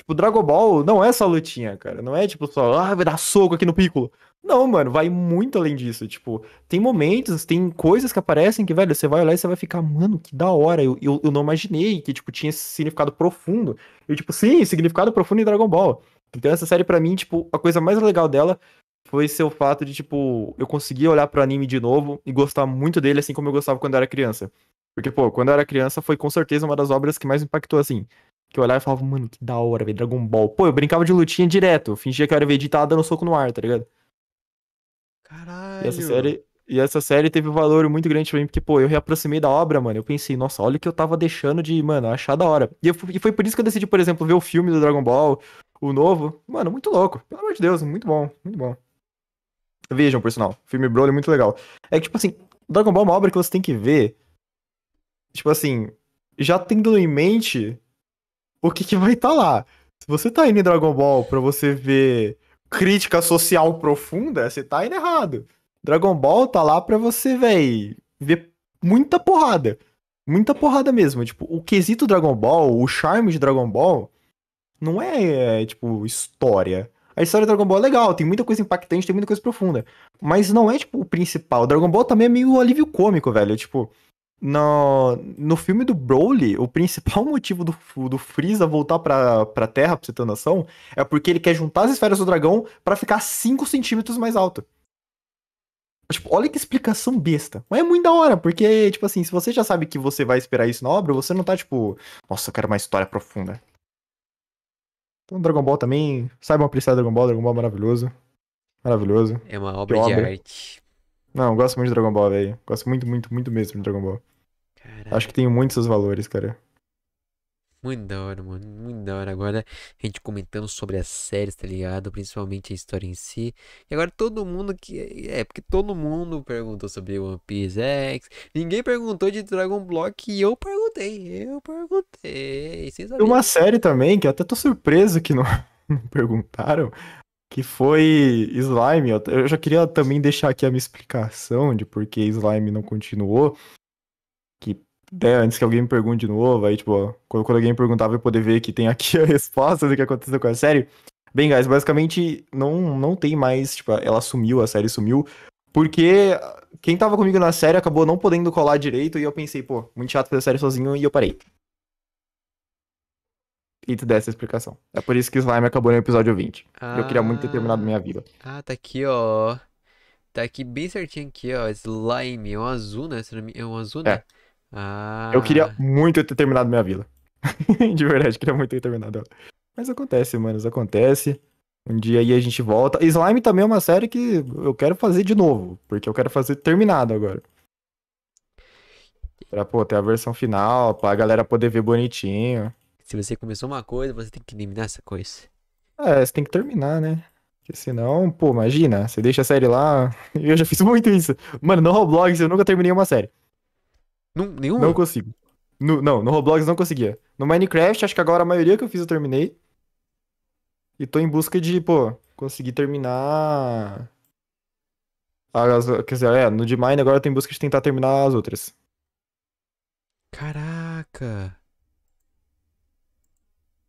Tipo, Dragon Ball não é só lutinha, cara. Não é tipo só, ah, vai dar soco aqui no Piccolo. Não, mano, vai muito além disso. Tipo, tem momentos, tem coisas que aparecem que, velho, você vai olhar e você vai ficar, mano, que da hora. Eu, eu, eu não imaginei que, tipo, tinha esse significado profundo. Eu, tipo, sim, significado profundo em Dragon Ball. Então, essa série, pra mim, tipo, a coisa mais legal dela foi ser o fato de, tipo, eu conseguir olhar pro anime de novo e gostar muito dele, assim como eu gostava quando eu era criança. Porque, pô, quando eu era criança foi com certeza uma das obras que mais impactou, assim. Que eu olhava e falava, mano, que da hora, velho, Dragon Ball. Pô, eu brincava de lutinha direto. Fingia que eu era Vegeta tava dando soco no ar, tá ligado? Caralho. E essa série, e essa série teve um valor muito grande pra mim, porque, pô, eu reaproximei da obra, mano. Eu pensei, nossa, olha o que eu tava deixando de, mano, achar da hora. E, eu e foi por isso que eu decidi, por exemplo, ver o filme do Dragon Ball, o novo. Mano, muito louco. Pelo amor de Deus, muito bom, muito bom. Vejam, por sinal. O filme Broly é muito legal. É que, tipo assim, Dragon Ball é uma obra que você tem que ver. Tipo assim, já tendo em mente o que, que vai estar lá. Se você tá indo em Dragon Ball pra você ver crítica social profunda, você tá indo errado. Dragon Ball tá lá pra você, véi, ver muita porrada. Muita porrada mesmo. Tipo, o quesito Dragon Ball, o charme de Dragon Ball, não é, é, tipo, história. A história do Dragon Ball é legal, tem muita coisa impactante, tem muita coisa profunda. Mas não é, tipo, o principal. Dragon Ball também é meio alívio cômico, velho. Tipo, no, no filme do Broly, o principal motivo do, do Freeza voltar pra, pra Terra, pra você ter noção, é porque ele quer juntar as esferas do dragão pra ficar 5 centímetros mais alto. Tipo, olha que explicação besta. Mas é muito da hora, porque, tipo assim, se você já sabe que você vai esperar isso na obra, você não tá, tipo, nossa, eu quero uma história profunda. Então, Dragon Ball também, saibam apreciar Dragon Ball, Dragon Ball é maravilhoso. Maravilhoso. É uma obra de obra. arte. Não, gosto muito de Dragon Ball, velho. Gosto muito, muito, muito mesmo de Dragon Ball. Caralho. Acho que tem muitos seus valores, cara. Muito da hora, mano. Muito da hora. Agora a gente comentando sobre as séries, tá ligado? Principalmente a história em si. E agora todo mundo que. É, porque todo mundo perguntou sobre One Piece X. Ninguém perguntou de Dragon Block e eu perguntei. Eu perguntei. Sem saber. uma série também, que eu até tô surpreso que não, não perguntaram, que foi Slime. Eu já queria também deixar aqui a minha explicação de por que Slime não continuou. Né, antes que alguém me pergunte de novo, aí, tipo, ó, quando, quando alguém perguntar, vai poder ver que tem aqui a resposta do que aconteceu com a série. Bem, guys, basicamente não, não tem mais, tipo, ela sumiu, a série sumiu, porque quem tava comigo na série acabou não podendo colar direito e eu pensei, pô, muito chato fazer a série sozinho e eu parei. E tu dessa explicação. É por isso que Slime acabou no episódio 20. Eu queria muito ter terminado minha vida. Ah, tá aqui, ó. Tá aqui bem certinho aqui, ó. Slime. É um azul, né? É um azul, né? É. Ah. Eu queria muito ter terminado minha vida. De verdade, queria muito ter terminado ela. Mas acontece, manos, acontece. Um dia aí a gente volta. Slime também é uma série que eu quero fazer de novo, porque eu quero fazer terminado agora. Pra, pô, ter a versão final, pra galera poder ver bonitinho. Se você começou uma coisa, você tem que eliminar essa coisa. É, você tem que terminar, né? Porque senão, pô, imagina, você deixa a série lá. Eu já fiz muito isso. Mano, no Roblox eu nunca terminei uma série. Não, nenhuma? Não consigo. No, não, no Roblox não conseguia. No Minecraft, acho que agora a maioria que eu fiz eu terminei. E tô em busca de, pô, conseguir terminar. As, quer dizer, é, no de Mine agora eu tô em busca de tentar terminar as outras. Caraca.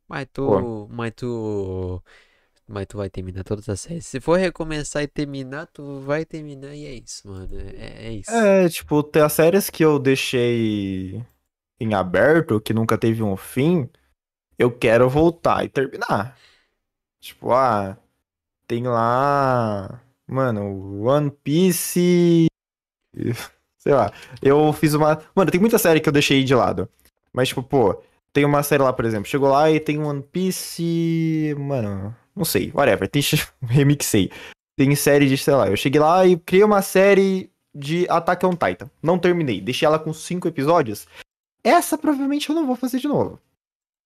Mas Pô. tu, mas tu, mas tu vai terminar todas as séries. Se for recomeçar e terminar, tu vai terminar e é isso, mano. É, é isso. É, tipo, tem as séries que eu deixei em aberto, que nunca teve um fim, eu quero voltar e terminar. Tipo, ah, tem lá. Mano, One Piece. Sei lá. Eu fiz uma. Mano, tem muita série que eu deixei de lado. Mas, tipo, pô, tem uma série lá, por exemplo. Chegou lá e tem One Piece. Mano, não sei, whatever. Tem... Remixei. tem série de, sei lá, eu cheguei lá e criei uma série de Attack on Titan. Não terminei, deixei ela com cinco episódios. Essa provavelmente eu não vou fazer de novo.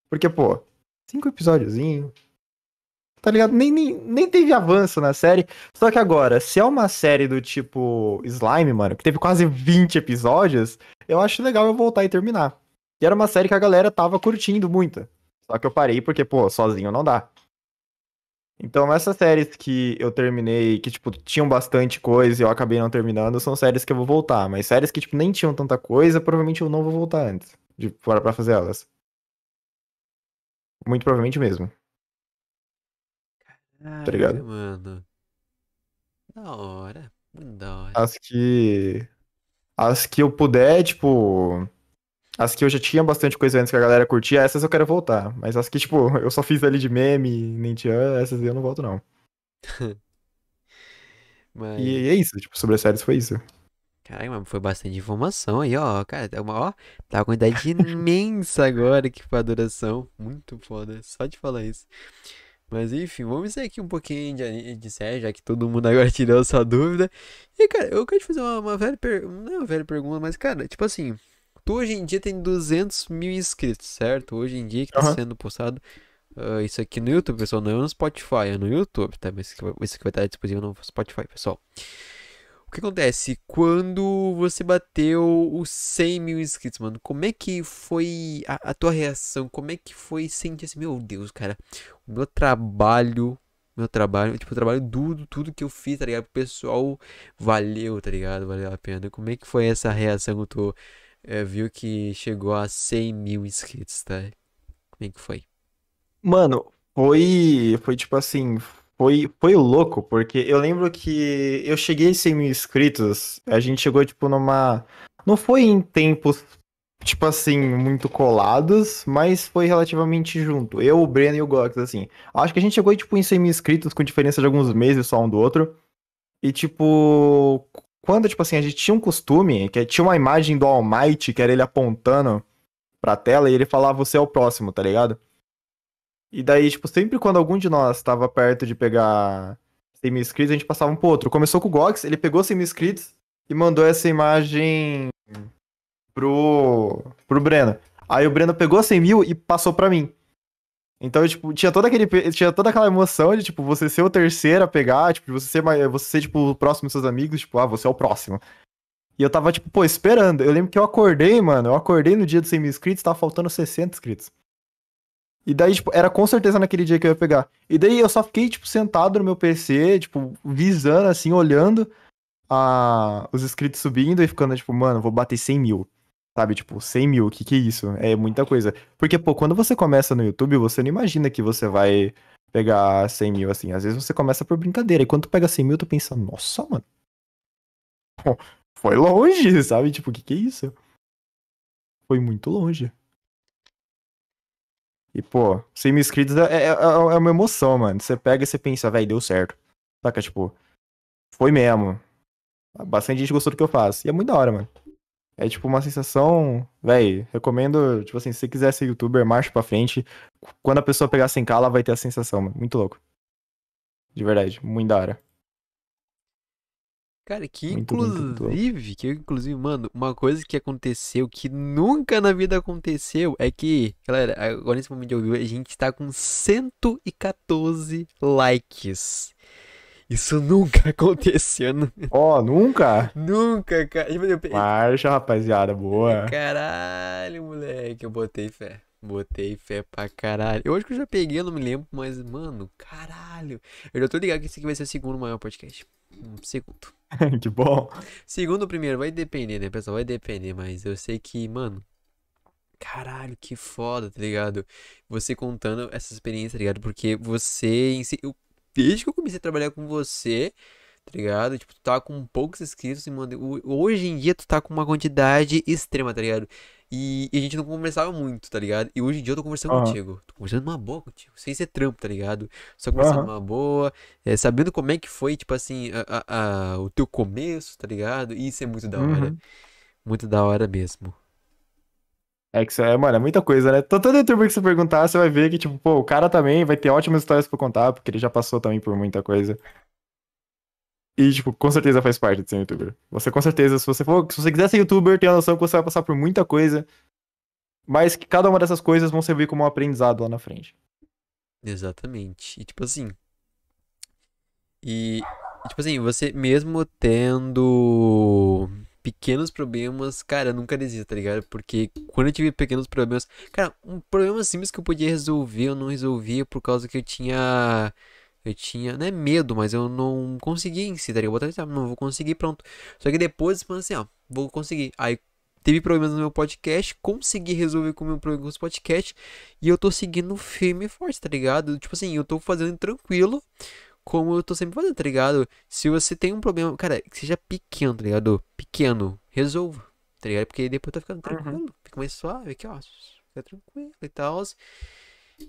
Porque, pô, cinco episódiozinho. Tá ligado? Nem, nem, nem teve avanço na série. Só que agora, se é uma série do tipo Slime, mano, que teve quase 20 episódios, eu acho legal eu voltar e terminar. E era uma série que a galera tava curtindo muito. Só que eu parei porque, pô, sozinho não dá. Então, essas séries que eu terminei, que, tipo, tinham bastante coisa e eu acabei não terminando, são séries que eu vou voltar. Mas séries que, tipo, nem tinham tanta coisa, provavelmente eu não vou voltar antes de fora pra fazer elas. Muito provavelmente mesmo. Caraca, ligado? mano. Da hora. Muito da hora. As que. As que eu puder, tipo. As que eu já tinha bastante coisa antes que a galera curtia, essas eu quero voltar. Mas as que, tipo, eu só fiz ali de meme, nem tinha, essas eu não volto, não. Mas, E é isso, tipo, sobre as séries foi isso. caralho, mano, foi bastante informação aí, ó. Cara, tá uma, ó, tá uma quantidade imensa agora que foi a duração. Muito foda, só de falar isso. Mas enfim, vamos sair aqui um pouquinho de, de série, já que todo mundo agora tirou essa dúvida. E, cara, eu quero te fazer uma, uma velha per... Não é uma velha pergunta, mas, cara, tipo assim, hoje em dia tem 200 mil inscritos, certo? Hoje em dia que tá Aham. sendo postado ah, isso aqui no YouTube, pessoal, não é no Spotify, é no YouTube, tá? Mas isso aqui vai, estar disponível no Spotify, pessoal. O que acontece? Quando você bateu os 100 mil inscritos, mano, como é que foi a, a tua reação? Como é que foi sentir assim, meu Deus, cara, o meu trabalho, meu trabalho, tipo, o trabalho duro, tudo que eu fiz, tá ligado? O pessoal valeu, tá ligado? Valeu a pena. Como é que foi essa reação quando tu eh, viu que chegou a 100 mil inscritos, tá? Como é que foi? Mano, foi. Foi tipo assim. Foi, foi louco, porque eu lembro que eu cheguei a 100 mil inscritos, a gente chegou, tipo, numa. Não foi em tempos, tipo assim, muito colados, mas foi relativamente junto. Eu, o Breno e o Gox, assim. Acho que a gente chegou, tipo, em 100 mil inscritos com diferença de alguns meses só um do outro. E, tipo, quando, tipo assim, a gente tinha um costume, que tinha uma imagem do All Might, que era ele apontando pra tela, e ele falava, você é o próximo, tá ligado? E daí, tipo, sempre quando algum de nós tava perto de pegar 100 mil inscritos, a gente passava um pro outro. Começou com o Gox, ele pegou 100 mil inscritos e mandou essa imagem pro, pro Breno. Aí o Breno pegou 100 mil e passou pra mim. Então, tipo, tinha toda, aquele, tinha toda aquela emoção de, tipo, você ser o terceiro a pegar, tipo, você ser, mai- você ser, tipo, o próximo dos seus amigos, tipo, ah, você é o próximo. E eu tava, tipo, pô, esperando. Eu lembro que eu acordei, mano, eu acordei no dia dos 100 mil inscritos, tava faltando 60 inscritos. E daí, tipo, era com certeza naquele dia que eu ia pegar. E daí eu só fiquei, tipo, sentado no meu PC, tipo, visando, assim, olhando a... os inscritos subindo e ficando, tipo, mano, vou bater 100 mil. Sabe, tipo, 100 mil, o que que é isso? É muita coisa. Porque, pô, quando você começa no YouTube, você não imagina que você vai pegar 100 mil, assim. Às vezes você começa por brincadeira. E quando tu pega 100 mil, tu pensa, nossa, mano. Pô, Foi longe, sabe? Tipo, o que que é isso? Foi muito longe. E, pô, 100 mil inscritos é, é, é é uma emoção, mano. Você pega e você pensa, velho, deu certo. Saca, tipo, foi mesmo. Bastante gente gostou do que eu faço. E é muito da hora, mano. É tipo uma sensação, velho, recomendo, tipo assim, se você quiser ser youtuber, marcha pra frente. Quando a pessoa pegar 100k, ela vai ter a sensação, mano. Muito louco. De verdade, muito da hora. Cara, que Muito, muito, muito inclusive, que inclusive, mano, uma coisa que aconteceu que nunca na vida aconteceu é que, galera, agora nesse momento de ouvir, a gente tá com 114 likes. Isso nunca aconteceu, nu- Ó, nunca? nunca, cara. Eu Marcha, rapaziada, boa. Caralho, moleque, eu botei fé. Botei fé pra caralho. Eu acho que eu já peguei, eu não me lembro, mas, mano, caralho. Eu já tô ligado que esse aqui vai ser o segundo maior podcast. Um segundo. que bom. Segundo ou primeiro, vai depender, né, pessoal? Vai depender, mas eu sei que, mano. Caralho, que foda, tá ligado? Você contando essa experiência, tá ligado? Porque você, em si- eu- desde que eu comecei a trabalhar com você, tá ligado? Tipo, tu tá com poucos inscritos e, mano, ho- hoje em dia tu tá com uma quantidade extrema, tá ligado? E, e a gente não conversava muito, tá ligado? E hoje em dia eu tô conversando Aham. contigo. Tô conversando numa boa contigo, sem ser trampo, tá ligado? Só conversando numa boa, é, sabendo como é que foi, tipo assim, a- a- a- o teu começo, tá ligado? E isso é muito da hora. Uhum. Muito da hora mesmo. É que é, mano, é muita coisa, né? Todo youtuber que você perguntar, você vai ver que, tipo, pô, o cara também vai ter ótimas histórias pra contar, porque ele já passou também por muita coisa. E, tipo, com certeza faz parte de ser youtuber. Você com certeza, se você for, se você quiser ser youtuber, tenha a noção que você vai passar por muita coisa. Mas que cada uma dessas coisas vão servir como um aprendizado lá na frente. Exatamente. E tipo assim. E, tipo assim, você mesmo tendo pequenos problemas, cara, nunca desista, tá ligado? Porque quando eu tive pequenos problemas, cara, um problema simples que eu podia resolver, eu não resolvia por causa que eu tinha eu tinha, não é medo, mas eu não consegui em si, tá ligado? Eu botar, não vou conseguir, pronto. Só que depois, falando assim, ó, vou conseguir. Aí teve problemas no meu podcast, consegui resolver com o meu problema com os podcasts, e eu tô seguindo firme e forte, tá ligado? Tipo assim, eu tô fazendo tranquilo, como eu tô sempre fazendo, tá ligado? Se você tem um problema, cara, que seja pequeno, tá ligado? Pequeno, resolva, tá ligado? Porque depois tá ficando Uhum. tranquilo, fica mais suave aqui, ó, fica tranquilo e tal.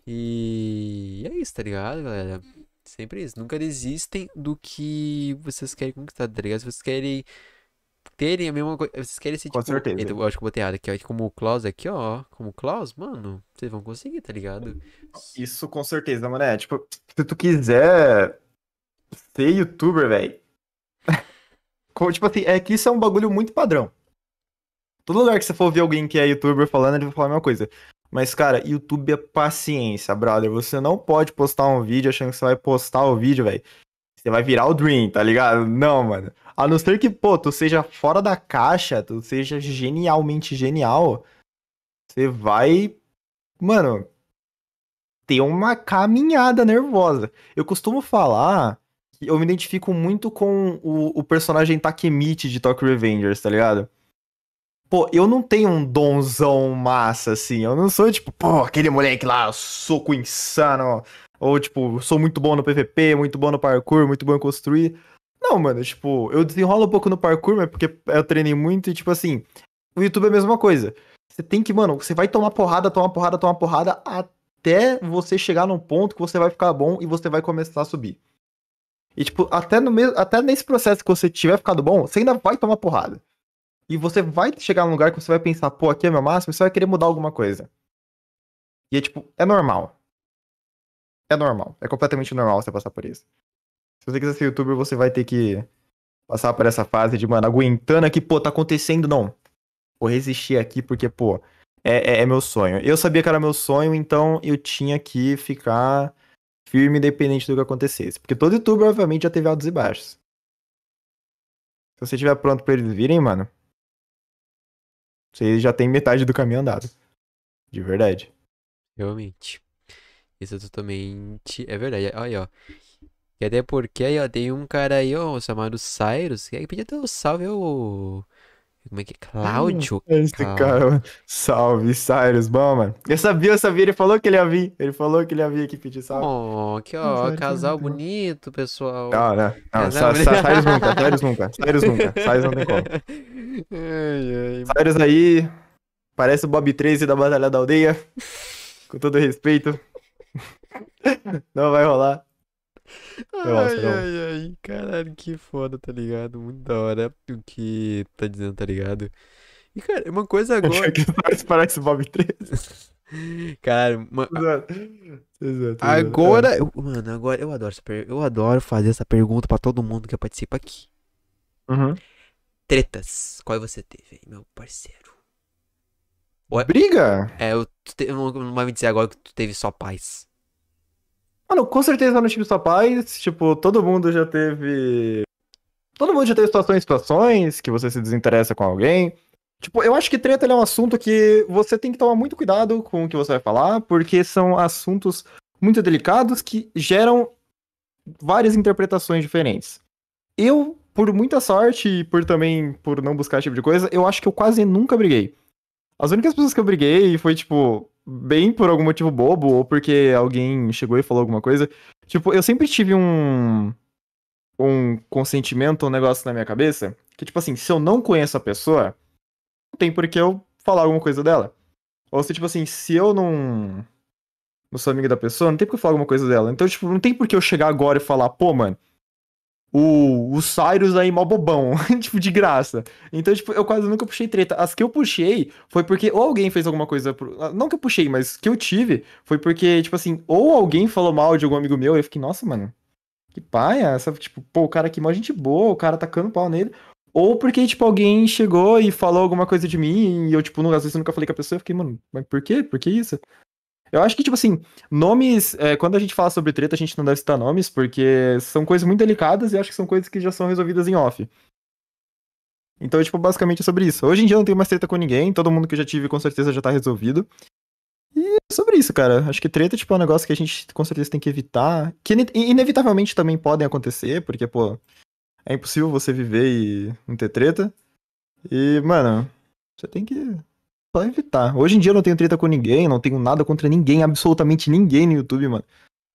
E é isso, tá ligado, galera? Sempre isso. Nunca desistem do que vocês querem conquistar, tá ligado? Se vocês querem terem a mesma coisa. Vocês querem ser Com tipo. certeza. Eu acho que eu botei errado aqui, ó. Como o Klaus aqui, ó. Como o Klaus, mano. Vocês vão conseguir, tá ligado? Isso com certeza, mano. É, tipo, se tu quiser ser youtuber, velho. tipo assim, é que isso é um bagulho muito padrão. Todo lugar que você for ver alguém que é youtuber falando, ele vai falar a mesma coisa. Mas, cara, YouTube é paciência, brother. Você não pode postar um vídeo achando que você vai postar o vídeo, velho. Você vai virar o Dream, tá ligado? Não, mano. A não ser que, pô, tu seja fora da caixa, tu seja genialmente genial, você vai. Mano, ter uma caminhada nervosa. Eu costumo falar eu me identifico muito com o, o personagem Takemichi de Tokyo Revengers, tá ligado? Pô, eu não tenho um donzão massa, assim. Eu não sou, tipo, pô, aquele moleque lá, soco insano. Ou, tipo, sou muito bom no PVP, muito bom no parkour, muito bom em construir. Não, mano, tipo, eu desenrolo um pouco no parkour, mas porque eu treinei muito e, tipo assim, o YouTube é a mesma coisa. Você tem que, mano, você vai tomar porrada, tomar porrada, tomar porrada até você chegar num ponto que você vai ficar bom e você vai começar a subir. E, tipo, até, no mesmo, até nesse processo que você tiver ficado bom, você ainda vai tomar porrada. E você vai chegar num lugar que você vai pensar, pô, aqui é meu máximo, e você vai querer mudar alguma coisa. E é tipo, é normal. É normal. É completamente normal você passar por isso. Se você quiser ser youtuber, você vai ter que passar por essa fase de, mano, aguentando aqui, pô, tá acontecendo, não. Vou resistir aqui porque, pô, é, é, é meu sonho. Eu sabia que era meu sonho, então eu tinha que ficar firme independente do que acontecesse. Porque todo youtuber, obviamente, já teve altos e baixos. Se você estiver pronto pra eles virem, mano, você já tem metade do caminho andado. De verdade. Realmente. Isso é totalmente. É verdade. Olha ó. E até porque aí, ó, tem um cara aí, ó, chamado Cyrus, que aí podia ter o salve, ó. Como é que é? Cláudio? Esse Cláudio. cara, salve, Cyrus, bom, mano. Eu sabia, eu sabia, ele falou que ele ia vir. Ele falou que ele ia vir aqui pedir salve. Oh, aqui, ó, casal bonito, pessoal. Não, não, não. Sa-. Sa- Cyrus nunca, Cyrus nunca, Cyrus nunca. Cyrus não tem como. Ai, ai. Cyrus aí, parece o Bob 13 da Batalha da Aldeia. Com todo respeito. Não vai rolar. Ai, não. ai, ai, caralho, que foda, tá ligado? Muito da hora o que tá dizendo, tá ligado? E, cara, uma coisa agora. Que Cyrus parece o Bob 13. Cara, uma- Exato. Exato, agora. eu- Mano, agora eu adoro per... Eu adoro fazer essa pergunta pra todo mundo que participa aqui. Uhum. Tretas, qual você teve, meu parceiro? Briga? É, eu, te- não, não vai me dizer agora que tu teve só paz. Mano, com certeza no time só paz, tipo, todo mundo já teve. Todo mundo já teve situações situações que você se desinteressa com alguém. Tipo, eu acho que treta é um assunto que você tem que tomar muito cuidado com o que você vai falar, porque são assuntos muito delicados que geram várias interpretações diferentes. Eu, por muita sorte e por também por não buscar esse tipo de coisa, eu acho que eu quase nunca briguei. As únicas pessoas que eu briguei foi, tipo, bem por algum motivo bobo, ou porque alguém chegou e falou alguma coisa. Tipo, eu sempre tive um. um consentimento, um negócio na minha cabeça, que, tipo assim, se eu não conheço a pessoa, não tem por que eu falar alguma coisa dela. Ou se, tipo assim, se eu não. não sou amigo da pessoa, não tem por que eu falar alguma coisa dela. Então, tipo, não tem por que eu chegar agora e falar, pô, mano. O, o Cyrus aí, mó bobão, tipo, de graça. Então, tipo, eu quase nunca puxei treta. As que eu puxei foi porque ou alguém fez alguma coisa. Pro... ah, Não que eu puxei, mas que eu tive foi porque, tipo assim, ou alguém falou mal de algum amigo meu e eu fiquei, nossa, mano, que paia, tipo, pô, o cara aqui mó gente boa, o cara tacando pau nele. Ou porque, tipo, alguém chegou e falou alguma coisa de mim e eu, tipo, às vezes nunca falei com a pessoa, eu fiquei, mano, mas por quê? Por que isso? Eu acho que, tipo assim, nomes, é, quando a gente fala sobre treta, a gente não deve citar nomes, porque são coisas muito delicadas e acho que são coisas que já são resolvidas em off. Então, tipo, basicamente é sobre isso. Hoje em dia eu não tenho mais treta com ninguém, todo mundo que eu já tive com certeza já tá resolvido. E é sobre isso, cara. Acho que treta, tipo, é um negócio que a gente com certeza tem que evitar. Que inevitavelmente também podem acontecer, porque, pô, é impossível você viver e não ter treta. E, mano, você tem que só evitar. Hoje em dia eu não tenho treta com ninguém, não tenho nada contra ninguém, absolutamente ninguém no YouTube, mano.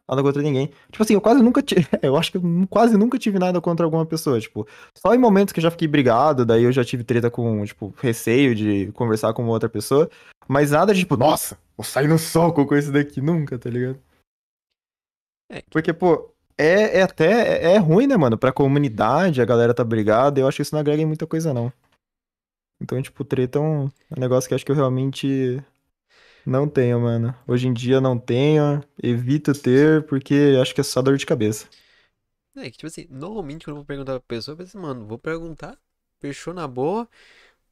Nada contra ninguém. Tipo assim, eu quase nunca tive. Eu acho que eu quase nunca tive nada contra alguma pessoa. Tipo, só em momentos que eu já fiquei brigado, daí eu já tive treta com, tipo, receio de conversar com outra pessoa. Mas nada de tipo, nossa, vou sair no soco com esse daqui nunca, tá ligado? É. Porque, pô, é, é até é, é ruim, né, mano? Pra comunidade, a galera tá brigada, eu acho que isso não agrega em muita coisa, não. Então, tipo, treta é um, um negócio que acho que eu realmente não tenho, mano. Hoje em dia não tenho, evito ter, porque acho que é só dor de cabeça. É que, tipo assim, normalmente quando eu vou perguntar pra pessoa, eu penso, assim, mano, vou perguntar, fechou na boa,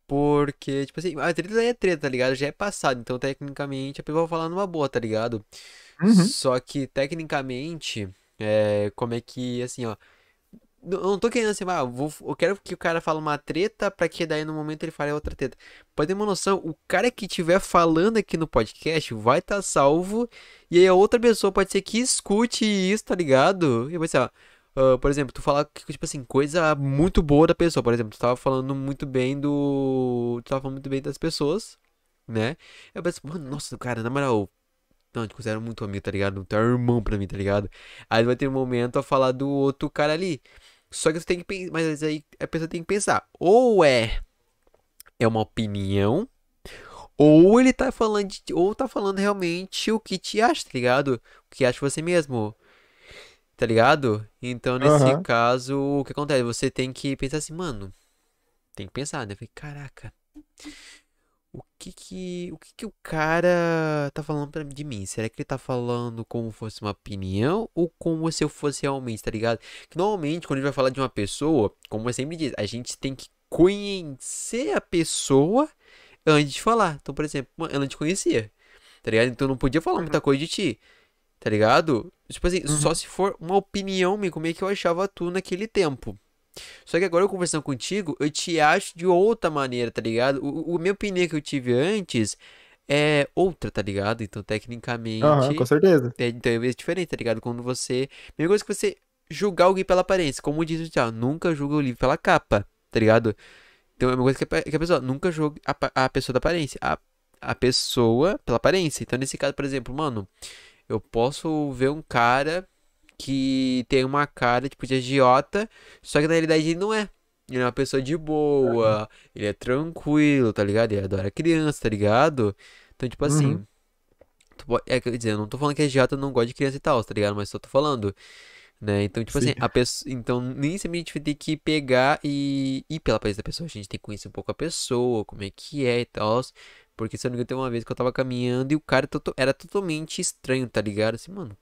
porque, tipo assim, a treta é treta, tá ligado? Já é passado, então tecnicamente a pessoa vai falar numa boa, tá ligado? Uhum. Só que, tecnicamente, é, como é que, assim, ó. Eu não tô querendo assim, ah, vou, eu quero que o cara fale uma treta pra que daí no momento ele fale outra treta. Pode ter uma noção, o cara que estiver falando aqui no podcast vai estar tá salvo e aí a outra pessoa pode ser que escute isso, tá ligado? E vai ser, ó, uh, por exemplo, tu falar, tipo assim, coisa muito boa da pessoa. Por exemplo, tu tava falando muito bem do. Tu tava falando muito bem das pessoas, né? Eu penso, mano, nossa, cara, na moral, não, te considero muito amigo, tá ligado? Tu é irmão pra mim, tá ligado? Aí vai ter um momento a falar do outro cara ali. Só que você tem que pensar. Mas aí a pessoa tem que pensar. Ou é. É uma opinião. Ou ele tá falando. De, ou tá falando realmente o que te acha, tá ligado? O que acha você mesmo. Tá ligado? Então, nesse uhum. caso, o que acontece? Você tem que pensar assim, mano. Tem que pensar, né? Falei, caraca o que que o que que o cara tá falando pra, de mim? Será que ele tá falando como fosse uma opinião ou como se eu fosse realmente, tá ligado? Que normalmente quando a gente vai falar de uma pessoa, como eu sempre diz, a gente tem que conhecer a pessoa antes de falar. Então, por exemplo, ela não te conhecia, tá ligado? Então não podia falar muita uhum. coisa de ti, tá ligado? Tipo assim, uhum. só se for uma opinião minha, como é que eu achava tu naquele tempo. Só que agora eu conversando contigo, eu te acho de outra maneira, tá ligado? O, o minha opinião que eu tive antes é outra, tá ligado? Então, tecnicamente. Aham, com certeza. É, então é diferente, tá ligado? Quando você. Mesma coisa que você julgar alguém pela aparência. Como diz o Thiago, nunca julga o livro pela capa, tá ligado? Então é uma coisa que a, que a pessoa nunca julga a, a pessoa da aparência. A, a pessoa pela aparência. Então, nesse caso, por exemplo, mano, eu posso ver um cara que tem uma cara, tipo, de agiota, só que na realidade ele não é. Ele é uma pessoa de boa, ele é tranquilo, tá ligado? Ele adora criança, tá ligado? Então, tipo assim. Uhum. Pode, é, quer dizer, eu não tô falando que agiota não gosta de criança e tal, tá ligado? Mas só tô falando. Né? Então, tipo Sim. assim, a pessoa. Então, nem sempre a gente vai ter que pegar e ir pela país da pessoa. A gente tem que conhecer um pouco a pessoa, como é que é e tal. Porque se eu não me engano, tem uma vez que eu tava caminhando e o cara era totalmente estranho, tá ligado? Assim, mano,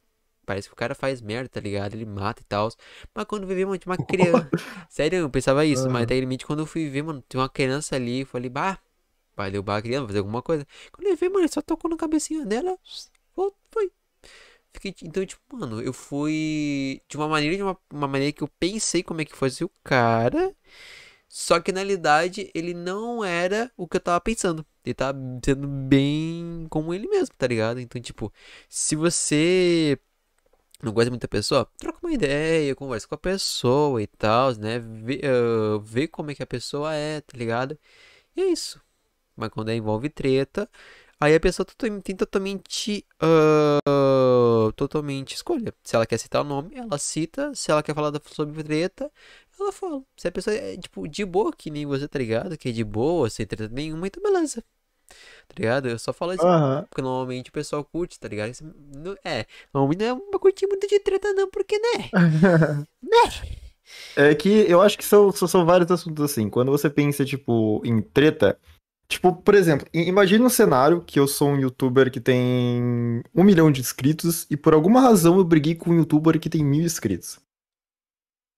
Parece que o cara faz merda, tá ligado? Ele mata e tal. Mas quando eu vi, mano, tinha uma criança. Sério, eu pensava isso. Uhum. Mas até limite, quando eu fui ver, mano, tinha uma criança ali. Eu falei, bah, vai derrubar a criança, fazer alguma coisa. Quando eu vi, mano, ele só tocou na cabecinha dela. Foi. Fiquei, então, tipo, mano, eu fui de uma maneira, de uma, uma maneira que eu pensei como é que fosse o cara. Só que na realidade ele não era o que eu tava pensando. Ele tava sendo bem como ele mesmo, tá ligado? Então, tipo, se você não gosta muito da pessoa, troca uma ideia, conversa com a pessoa e tal, né? Vê, uh, vê como é que a pessoa é, tá ligado? E é isso. Mas quando envolve treta, aí a pessoa tem totalmente, uh, totalmente escolha. Se ela quer citar o nome, ela cita. Se ela quer falar sobre treta, ela fala. Se a pessoa é, tipo, de boa, que nem você, tá ligado? Que é de boa, sem treta nenhuma, então beleza tá ligado? Eu só falo isso uhum. porque normalmente o pessoal curte, tá ligado? É, normalmente não é uma curtir muito de treta não, porque, né? né? É que eu acho que são, são vários assuntos assim. Quando você pensa, tipo, em treta, Tipo, por exemplo, imagine um cenário que eu sou um youtuber que tem um milhão de inscritos e por alguma razão eu briguei com um youtuber que tem mil inscritos.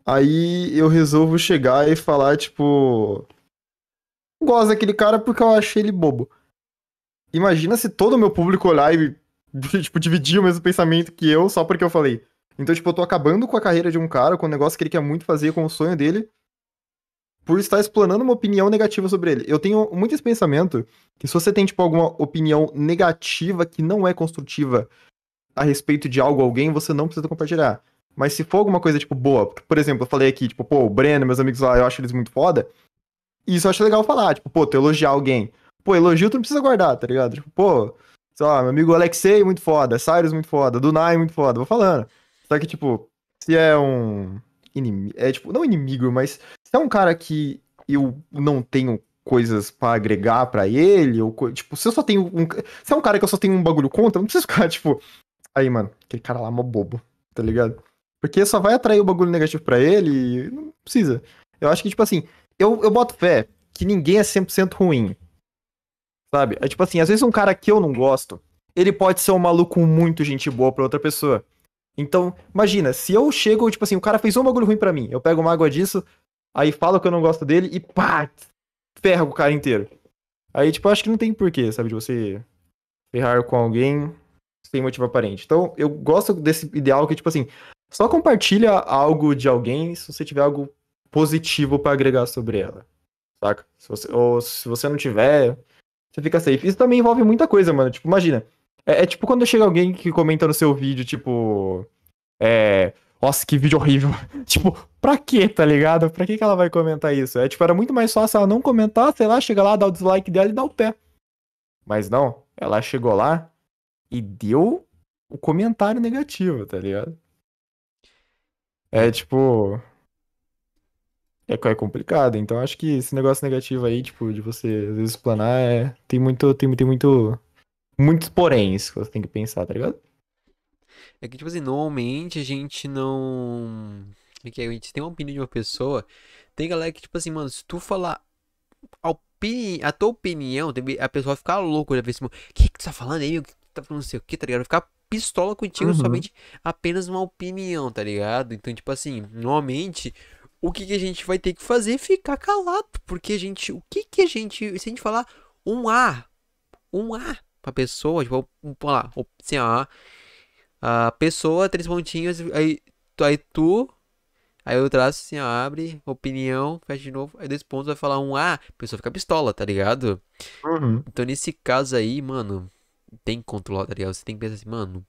Aí eu resolvo chegar e falar, tipo. Gosto daquele cara porque eu achei ele bobo. Imagina se todo o meu público olhar e, tipo, dividir o mesmo pensamento que eu só porque eu falei. Então, tipo, eu tô acabando com a carreira de um cara, com um negócio que ele quer muito fazer, com o sonho dele, por estar explanando uma opinião negativa sobre ele. Eu tenho muito esse pensamento que se você tem, tipo, alguma opinião negativa que não é construtiva a respeito de algo, alguém, você não precisa compartilhar. Mas se for alguma coisa, tipo, boa, por exemplo, eu falei aqui, tipo, pô, o Breno, meus amigos lá, eu acho eles muito foda. Isso eu acho legal falar, tipo, pô, tu elogiar alguém. Pô, elogio tu não precisa guardar, tá ligado? Tipo, pô, sei lá, meu amigo Alexei, muito foda, Cyrus, muito foda, Dunai, muito foda, vou falando. Só que, tipo, se é um inimigo, é tipo, não inimigo, mas se é um cara que eu não tenho coisas para agregar para ele, ou tipo, se eu só tenho um. Se é um cara que eu só tenho um bagulho contra, não preciso ficar, tipo. Aí, mano, aquele cara lá é mó bobo, tá ligado? Porque só vai atrair o bagulho negativo para ele e não precisa. Eu acho que, tipo assim, eu, eu boto fé que ninguém é 100% ruim. Sabe? É tipo assim, às vezes um cara que eu não gosto, ele pode ser um maluco muito gente boa pra outra pessoa. Então, imagina, se eu chego, tipo assim, o cara fez um bagulho ruim para mim, eu pego uma água disso, aí falo que eu não gosto dele e pá, ferro o cara inteiro. Aí, tipo, eu acho que não tem porquê, sabe, de você ferrar com alguém sem motivo aparente. Então, eu gosto desse ideal que, tipo assim, só compartilha algo de alguém se você tiver algo positivo para agregar sobre ela. Saca? Se você, ou se você não tiver, você fica safe. Isso também envolve muita coisa, mano. Tipo, imagina. É, é tipo quando chega alguém que comenta no seu vídeo, tipo. É. Nossa, que vídeo horrível. tipo, pra quê, tá ligado? Pra que, que ela vai comentar isso? É tipo, era muito mais fácil ela não comentar, sei lá, chega lá, dá o dislike dela e dá o pé. Mas não, ela chegou lá e deu o comentário negativo, tá ligado? É tipo. É, é complicado, então acho que esse negócio negativo aí, tipo, de você às vezes explanar, é... tem muito, tem, tem muito, muitos poréns que você tem que pensar, tá ligado? É que, tipo assim, normalmente a gente não. É que a gente tem uma opinião de uma pessoa. Tem galera que, tipo assim, mano, se tu falar a, opini... a tua opinião, a pessoa vai ficar louca, já ver assim, o que, que tu tá falando aí? O que tu tá falando, não sei o que, tá ligado? Vai ficar pistola contigo, Uhum. somente apenas uma opinião, tá ligado? Então, tipo assim, normalmente o que, que a gente vai ter que fazer é ficar calado, porque a gente, o que que a gente, se a gente falar um A, um A pra pessoa, tipo, vamos lá, assim, ó, a pessoa, três pontinhos, aí, aí tu, aí eu traço assim, ó, abre, opinião, fecha de novo, aí dois pontos vai falar um A, a pessoa fica pistola, tá ligado? Uhum. Então nesse caso aí, mano, tem que controlar, tá ligado? Você tem que pensar assim, mano,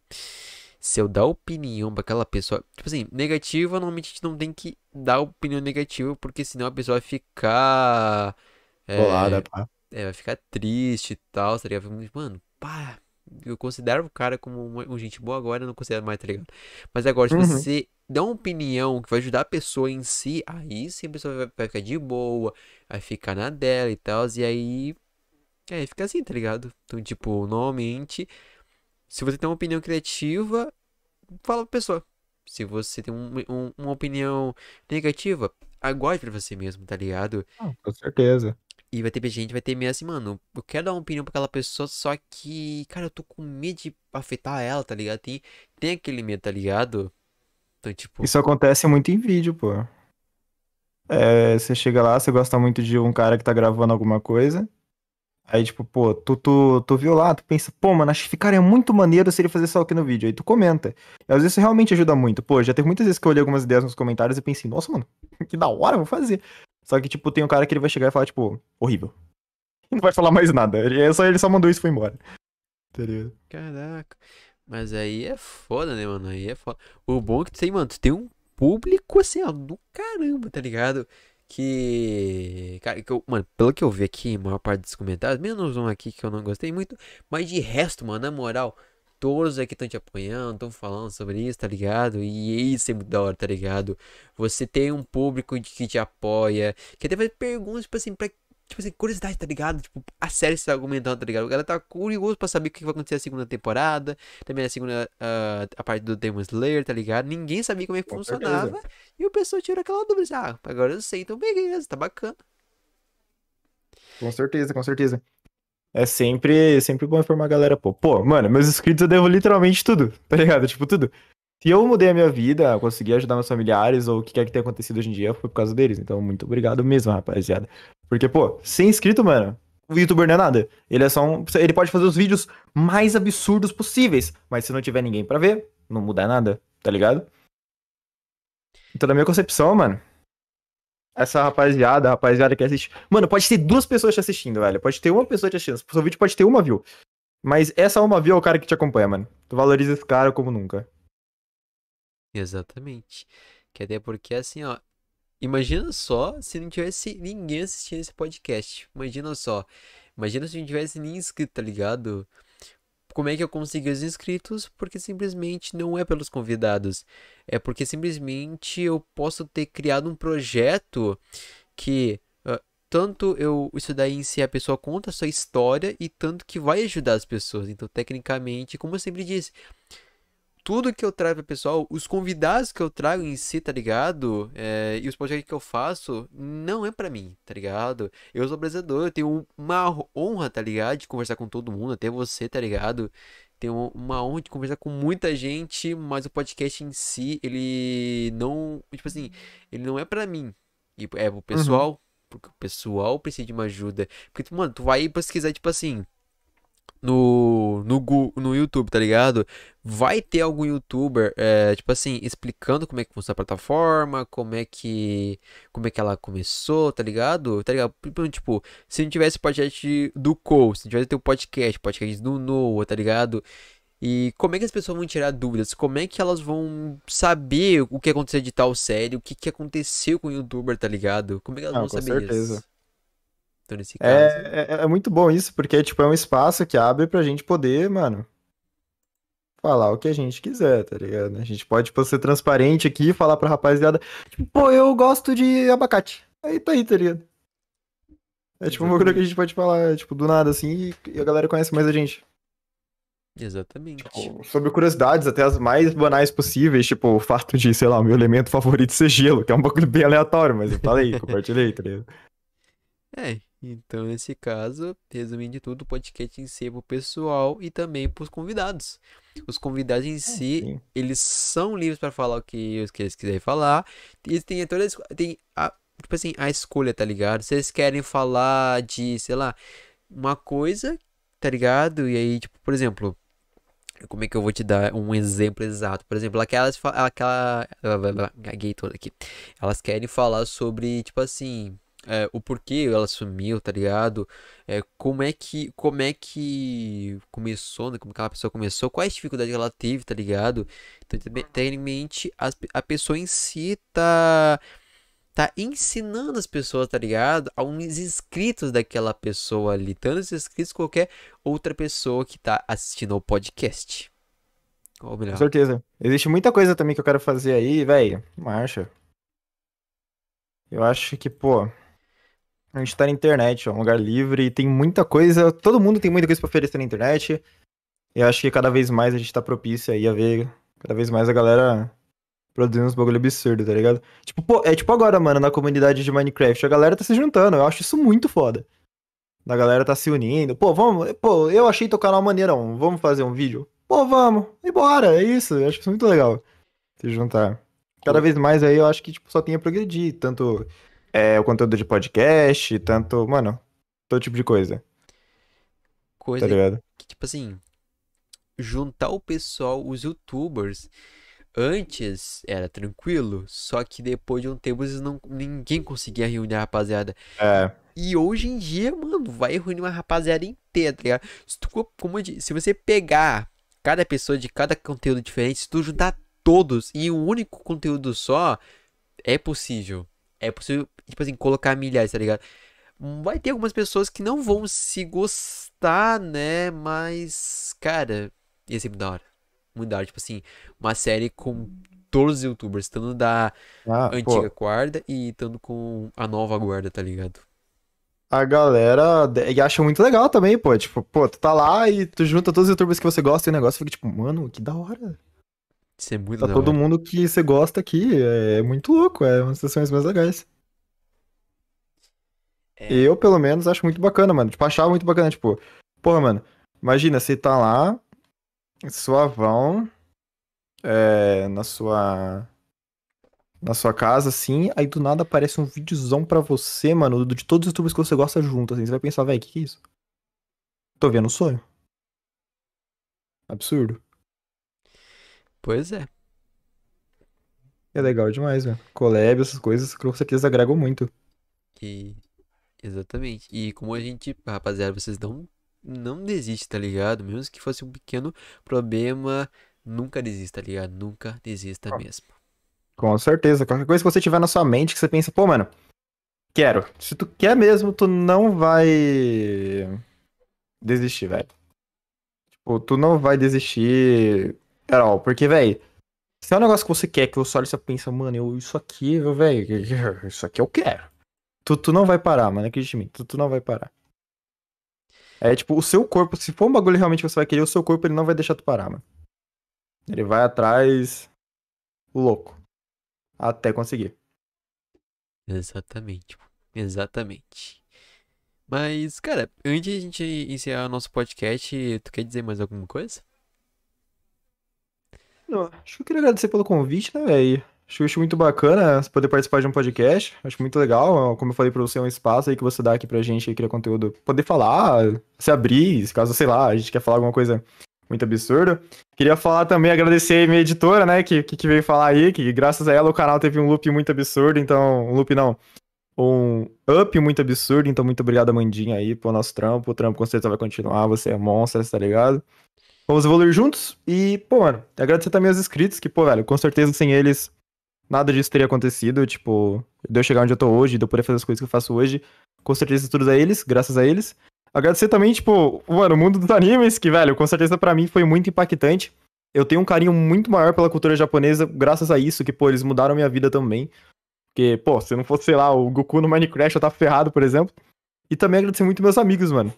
se eu dar opinião pra aquela pessoa, tipo assim, negativa, normalmente a gente não tem que dar opinião negativa, porque senão a pessoa vai ficar, Bolada, é, pá. é, vai ficar triste e tal, tá ligado? Mano, pá, eu considero o cara como uma- um gente boa agora, eu não considero mais, tá ligado? Mas agora, se Uhum. você dá uma opinião que vai ajudar a pessoa em si, aí sim a pessoa vai, vai ficar de boa, vai ficar na dela e tal, e aí, é, fica assim, tá ligado? Então, tipo, normalmente, se você tem uma opinião criativa, fala pra pessoa. Se você tem um- um- uma opinião negativa, aguarde pra você mesmo, tá ligado? Ah, com certeza. E vai ter gente, que vai ter meio assim, mano, eu quero dar uma opinião pra aquela pessoa, só que, cara, eu tô com medo de afetar ela, tá ligado? Tem, tem aquele medo, tá ligado? Então, tipo, Isso acontece muito em vídeo, pô. É, você chega lá, você gosta muito de um cara que tá gravando alguma coisa. Aí, tipo, pô, tu, tu, tu viu lá, tu pensa, pô, mano, acho que ficaria muito maneiro se ele fizesse isso aqui no vídeo. Aí tu comenta. E às vezes isso realmente ajuda muito. Pô, já teve muitas vezes que eu olhei algumas ideias nos comentários e pensei, nossa, mano, que da hora, vou fazer. Só que, tipo, tem um cara que ele vai chegar e falar, tipo, horrível. E não vai falar mais nada. Ele é só, ele só mandou isso e foi embora. Tá ligado? caraca. Mas aí é foda, né, mano? Aí é foda. O bom é que tu tem, mano, tu tem um público assim, ó, do caramba, tá ligado? Que. Cara, que eu- mano, pelo que eu vi aqui, maior parte dos comentários, menos um aqui que eu não gostei muito, mas de resto, mano, na moral, todos aqui estão te apoiando, estão falando sobre isso, tá ligado? E isso é muito da hora, tá ligado? Você tem um público que te apoia, que até faz perguntas, tipo assim, pra. Tipo assim, curiosidade, tá ligado? Tipo, a série está argumentando, tá ligado? O cara tá curioso pra saber o que vai acontecer na segunda temporada. Também na segunda, ah, a parte do Demon Slayer, tá ligado? Ninguém sabia como é que Com funcionava. certeza. E o pessoal tirou aquela dúvida. assim, Ah, agora eu sei, então beleza, tá bacana. Com certeza, com certeza. É sempre, sempre bom informar a galera, pô. Pô, mano, meus inscritos eu devo literalmente tudo, tá ligado? Tipo, tudo. Se eu mudei a minha vida, consegui ajudar meus familiares ou o que quer que tenha acontecido hoje em dia, foi por causa deles. Então, muito obrigado mesmo, rapaziada. Porque, pô, sem inscrito, mano, o youtuber não é nada. Ele é só um. Ele pode fazer os vídeos mais absurdos possíveis. Mas se não tiver ninguém para ver, não muda nada, tá ligado? Então, na minha concepção, mano, essa rapaziada, a rapaziada que assiste. Mano, pode ter duas pessoas te assistindo, velho. Pode ter uma pessoa te assistindo. O seu vídeo pode ter uma view. Mas essa uma view é o cara que te acompanha, mano. Tu valoriza esse cara como nunca. Exatamente. Que até porque, assim, ó. Imagina só se não tivesse ninguém assistindo esse podcast. Imagina só. Imagina se não tivesse ninguém inscrito, tá ligado? Como é que eu consegui os inscritos? Porque simplesmente não é pelos convidados. É porque simplesmente eu posso ter criado um projeto que uh, tanto eu isso daí em si a pessoa conta a sua história e tanto que vai ajudar as pessoas. Então, tecnicamente, como eu sempre disse, tudo que eu trago pro pessoal, os convidados que eu trago em si, tá ligado? É, e os projetos que eu faço, não é para mim, tá ligado? Eu sou apresentador, eu tenho uma honra, tá ligado? De conversar com todo mundo, até você, tá ligado? Tenho uma honra de conversar com muita gente, mas o podcast em si, ele não. Tipo assim, ele não é para mim. E é pro pessoal, uhum. porque o pessoal precisa de uma ajuda. Porque, mano, tu vai pesquisar, tipo assim no, no, no YouTube, tá ligado? Vai ter algum youtuber, é, tipo assim, explicando como é que funciona a plataforma, como é que como é que ela começou, tá ligado? Tá ligado? Tipo, se não tivesse podcast do Cole, se não tivesse o podcast, podcast do Noah, tá ligado? E como é que as pessoas vão tirar dúvidas? Como é que elas vão saber o que aconteceu de tal série? O que, que aconteceu com o youtuber, tá ligado? Como é que elas Não, vão com saber certeza. isso? Nesse É, caso. é, é muito bom isso, porque tipo, é um espaço que abre pra gente poder, mano, falar o que a gente quiser, tá ligado? A gente pode, tipo, ser transparente aqui e falar pra rapaziada, tipo, pô, eu gosto de abacate. Aí tá aí, tá ligado? É tipo uma coisa que a gente pode falar, tipo, do nada, assim, e a galera conhece mais a gente. Exatamente. Tipo, sobre curiosidades, até as mais banais possíveis, tipo, o fato de, sei lá, o meu elemento favorito ser gelo, que é um bagulho bem aleatório, mas eu falei, compartilhei, tá ligado? É, então nesse caso, resumindo de tudo, o podcast em si é pro pessoal e também pros convidados. Os convidados em si, sim. eles são livres para falar o que, o que eles quiserem falar. E eles têm toda tem a, tipo assim, a escolha, tá ligado? Se eles querem falar de, sei lá, uma coisa, tá ligado? E aí, tipo, por exemplo, como é que eu vou te dar um exemplo exato? Por exemplo, aquelas, aquela, gaguei toda aqui. Elas querem falar sobre, tipo assim, é, o porquê ela sumiu, tá ligado? É, como é que, como é que começou, né? Como aquela pessoa começou, quais dificuldades ela teve, tá ligado? Então, te- tecnicamente, pe- a pessoa em si tá, tá ensinando as pessoas, tá ligado? A uns inscritos daquela pessoa ali, tanto os inscritos qualquer outra pessoa que tá assistindo ao podcast. Ou Com melhor, certeza. Existe muita coisa também que eu quero fazer aí, velho. Marcha. Eu acho que, pô, a gente tá na internet, ó, um lugar livre, e tem muita coisa, todo mundo tem muita coisa pra oferecer na internet. E eu acho que cada vez mais a gente tá propício aí a ver cada vez mais a galera produzindo uns bagulho absurdo, tá ligado? Tipo, pô, é tipo agora, mano, na comunidade de Minecraft, a galera tá se juntando, eu acho isso muito foda. A galera tá se unindo. Pô, vamos, pô, eu achei teu canal maneirão, vamos fazer um vídeo? Pô, vamos. E bora, é isso, eu acho isso muito legal. Se juntar. Cada vez mais aí eu acho que tipo, só tem a progredir, tanto é, o conteúdo de podcast, tanto, mano, todo tipo de coisa, tá coisa ligado? que, tipo assim, juntar o pessoal, os youtubers, antes era tranquilo, só que depois de um tempo eles não, ninguém conseguia reunir a rapaziada. É, E hoje em dia, mano, vai reunir uma rapaziada inteira, tá ligado? Se, tu, co- como disse, se você pegar cada pessoa de cada conteúdo diferente, se tu juntar todos em um único conteúdo só, é possível. É possível, tipo assim, colocar milhares, tá ligado? Vai ter algumas pessoas que não vão se gostar, né? Mas, cara, ia ser muito da hora. Muito da hora. Tipo assim, uma série com todos os youtubers, tanto da ah, pô, antiga guarda e tanto com a nova guarda, tá ligado? a galera e acha muito legal também, pô, tipo, pô, tu tá lá e tu junta todos os youtubers que você gosta e o negócio fica tipo, mano, que da hora. Isso é muito Tá todo mundo que você gosta aqui, é muito louco, é uma das sessões mais legais. É, Eu, pelo menos, acho muito bacana, mano. Tipo, achava muito bacana, tipo, porra, mano, imagina, você tá lá, suavão, é, na sua na sua casa, assim, aí do nada aparece um videozão pra você, mano, de todos os youtubers que você gosta junto, assim. Você vai pensar, velho, o que, que é isso? Tô vendo um sonho. Absurdo. Pois é. É legal demais, velho. Collab, essas coisas, com certeza agregam muito. E exatamente. E como a gente, rapaziada, vocês não não desiste, tá ligado? Mesmo que fosse um pequeno problema, nunca desista, tá ligado? Nunca desista mesmo. Com certeza. Qualquer coisa que você tiver na sua mente que você pensa, pô, mano, quero. Se tu quer mesmo, tu não vai desistir, velho. Tipo, tu não vai desistir all. Porque, velho, se é um negócio que você quer, que você olha e pensa, mano, eu, isso aqui, velho, isso aqui eu quero. Tu, tu não vai parar, mano, acredite em mim. Tu, tu não vai parar. É tipo, o seu corpo, se for um bagulho realmente que você vai querer, o seu corpo ele não vai deixar tu parar, mano. Ele vai atrás louco. Até conseguir. Exatamente. Exatamente. Mas, cara, antes de a gente encerrar o nosso podcast, tu quer dizer mais alguma coisa? Acho que eu queria agradecer pelo convite, né, velho? Acho, acho muito bacana poder participar de um podcast. Acho muito legal. Como eu falei pra você, é um espaço aí que você dá aqui pra gente aí, criar conteúdo. Poder falar, se abrir, caso, sei lá, a gente quer falar alguma coisa muito absurda. Queria falar também, agradecer a minha editora, né, que, que veio falar aí, que graças a ela o canal teve um loop muito absurdo, então, um loop não, um up muito absurdo, então muito obrigado, Amandinha, aí, pelo nosso trampo. O trampo com certeza vai continuar, você é monstro, tá ligado? Vamos evoluir juntos e, pô, mano, agradecer também aos inscritos, que, pô, velho, com certeza sem eles nada disso teria acontecido, tipo, de eu chegar onde eu tô hoje, de eu poder fazer as coisas que eu faço hoje, com certeza tudo a eles, graças a eles. Agradecer também, tipo, mano, o mundo dos animes, que, velho, com certeza para mim foi muito impactante. Eu tenho um carinho muito maior pela cultura japonesa, graças a isso, que, pô, eles mudaram minha vida também. Porque, pô, se não fosse, sei lá, o Goku no Minecraft, eu tava ferrado, por exemplo. E também agradecer muito meus amigos, mano.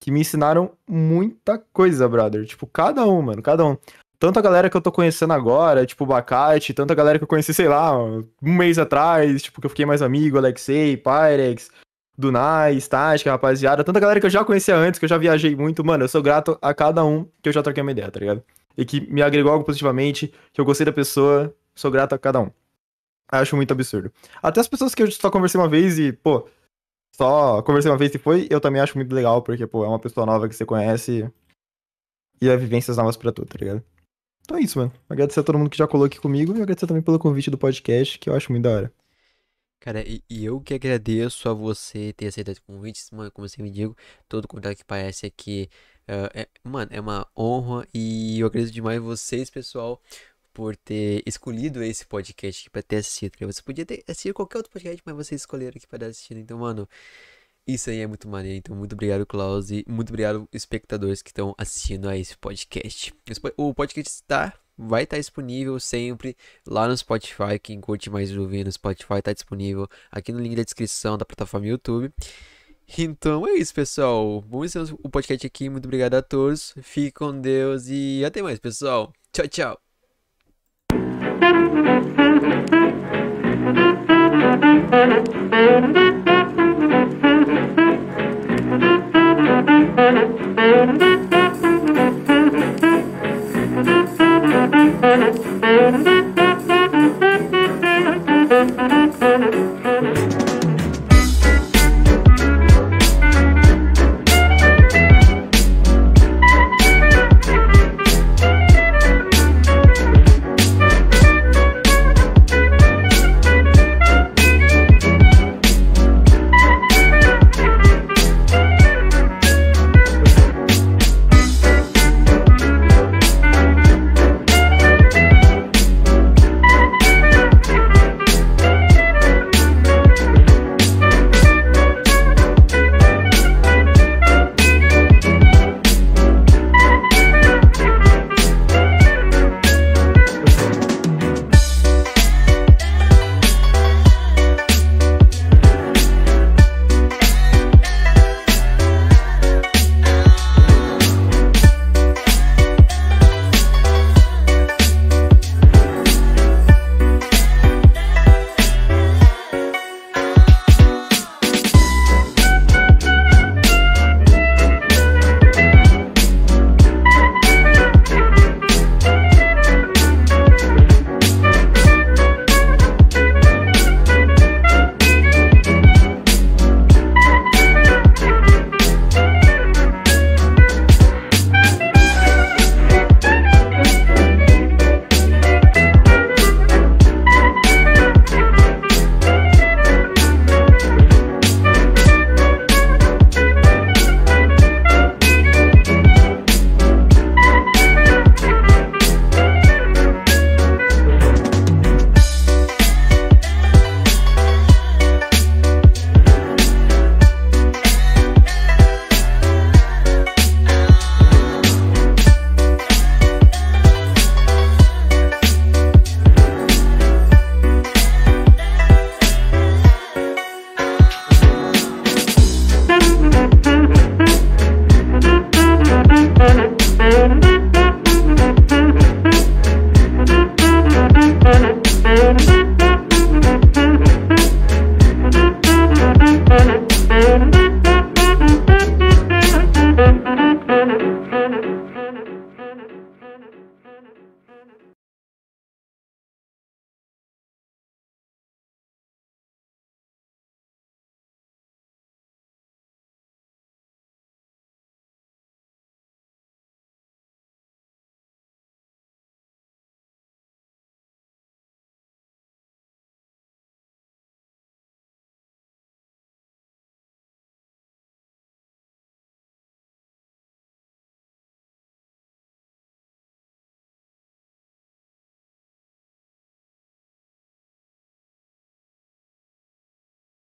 Que me ensinaram muita coisa, brother. Tipo, cada um, mano, cada um tanto a galera que eu tô conhecendo agora, tipo o Bacate, tanto a galera que eu conheci, sei lá, um mês atrás, tipo, que eu fiquei mais amigo, Alexei, Pyrex, Dunai, Static, rapaziada, tanta galera que eu já conhecia antes, que eu já viajei muito, mano, eu sou grato a cada um que eu já troquei uma ideia, tá ligado? E que me agregou algo positivamente, que eu gostei da pessoa, sou grato a cada um. Acho muito absurdo. Até as pessoas que eu só conversei uma vez e, pô, só conversei uma vez e foi, eu também acho muito legal, porque, pô, é uma pessoa nova que você conhece e é vivências novas pra tu, tá ligado? Então é isso, mano. Agradecer a todo mundo que já colou aqui comigo e agradecer também pelo convite do podcast, que eu acho muito da hora. Cara, e, eu que agradeço a você ter aceitado o convite, mano, como eu sempre digo, todo contato que parece aqui, uh, é, mano, é uma honra e eu agradeço demais vocês, pessoal, por ter escolhido esse podcast aqui pra ter assistido. Você podia ter assistido qualquer outro podcast, mas vocês escolheram aqui pra ter assistido. Então, mano, isso aí é muito maneiro. Então, muito obrigado, Klaus. E muito obrigado, espectadores que estão assistindo a esse podcast. O podcast está, vai estar disponível sempre lá no Spotify. Quem curte mais ouvir no Spotify está disponível aqui no link da descrição da plataforma YouTube. Então é isso, pessoal. Vamos encerrar o podcast aqui. Muito obrigado a todos. Fique com Deus e até mais, pessoal. Tchau, tchau. Thank you.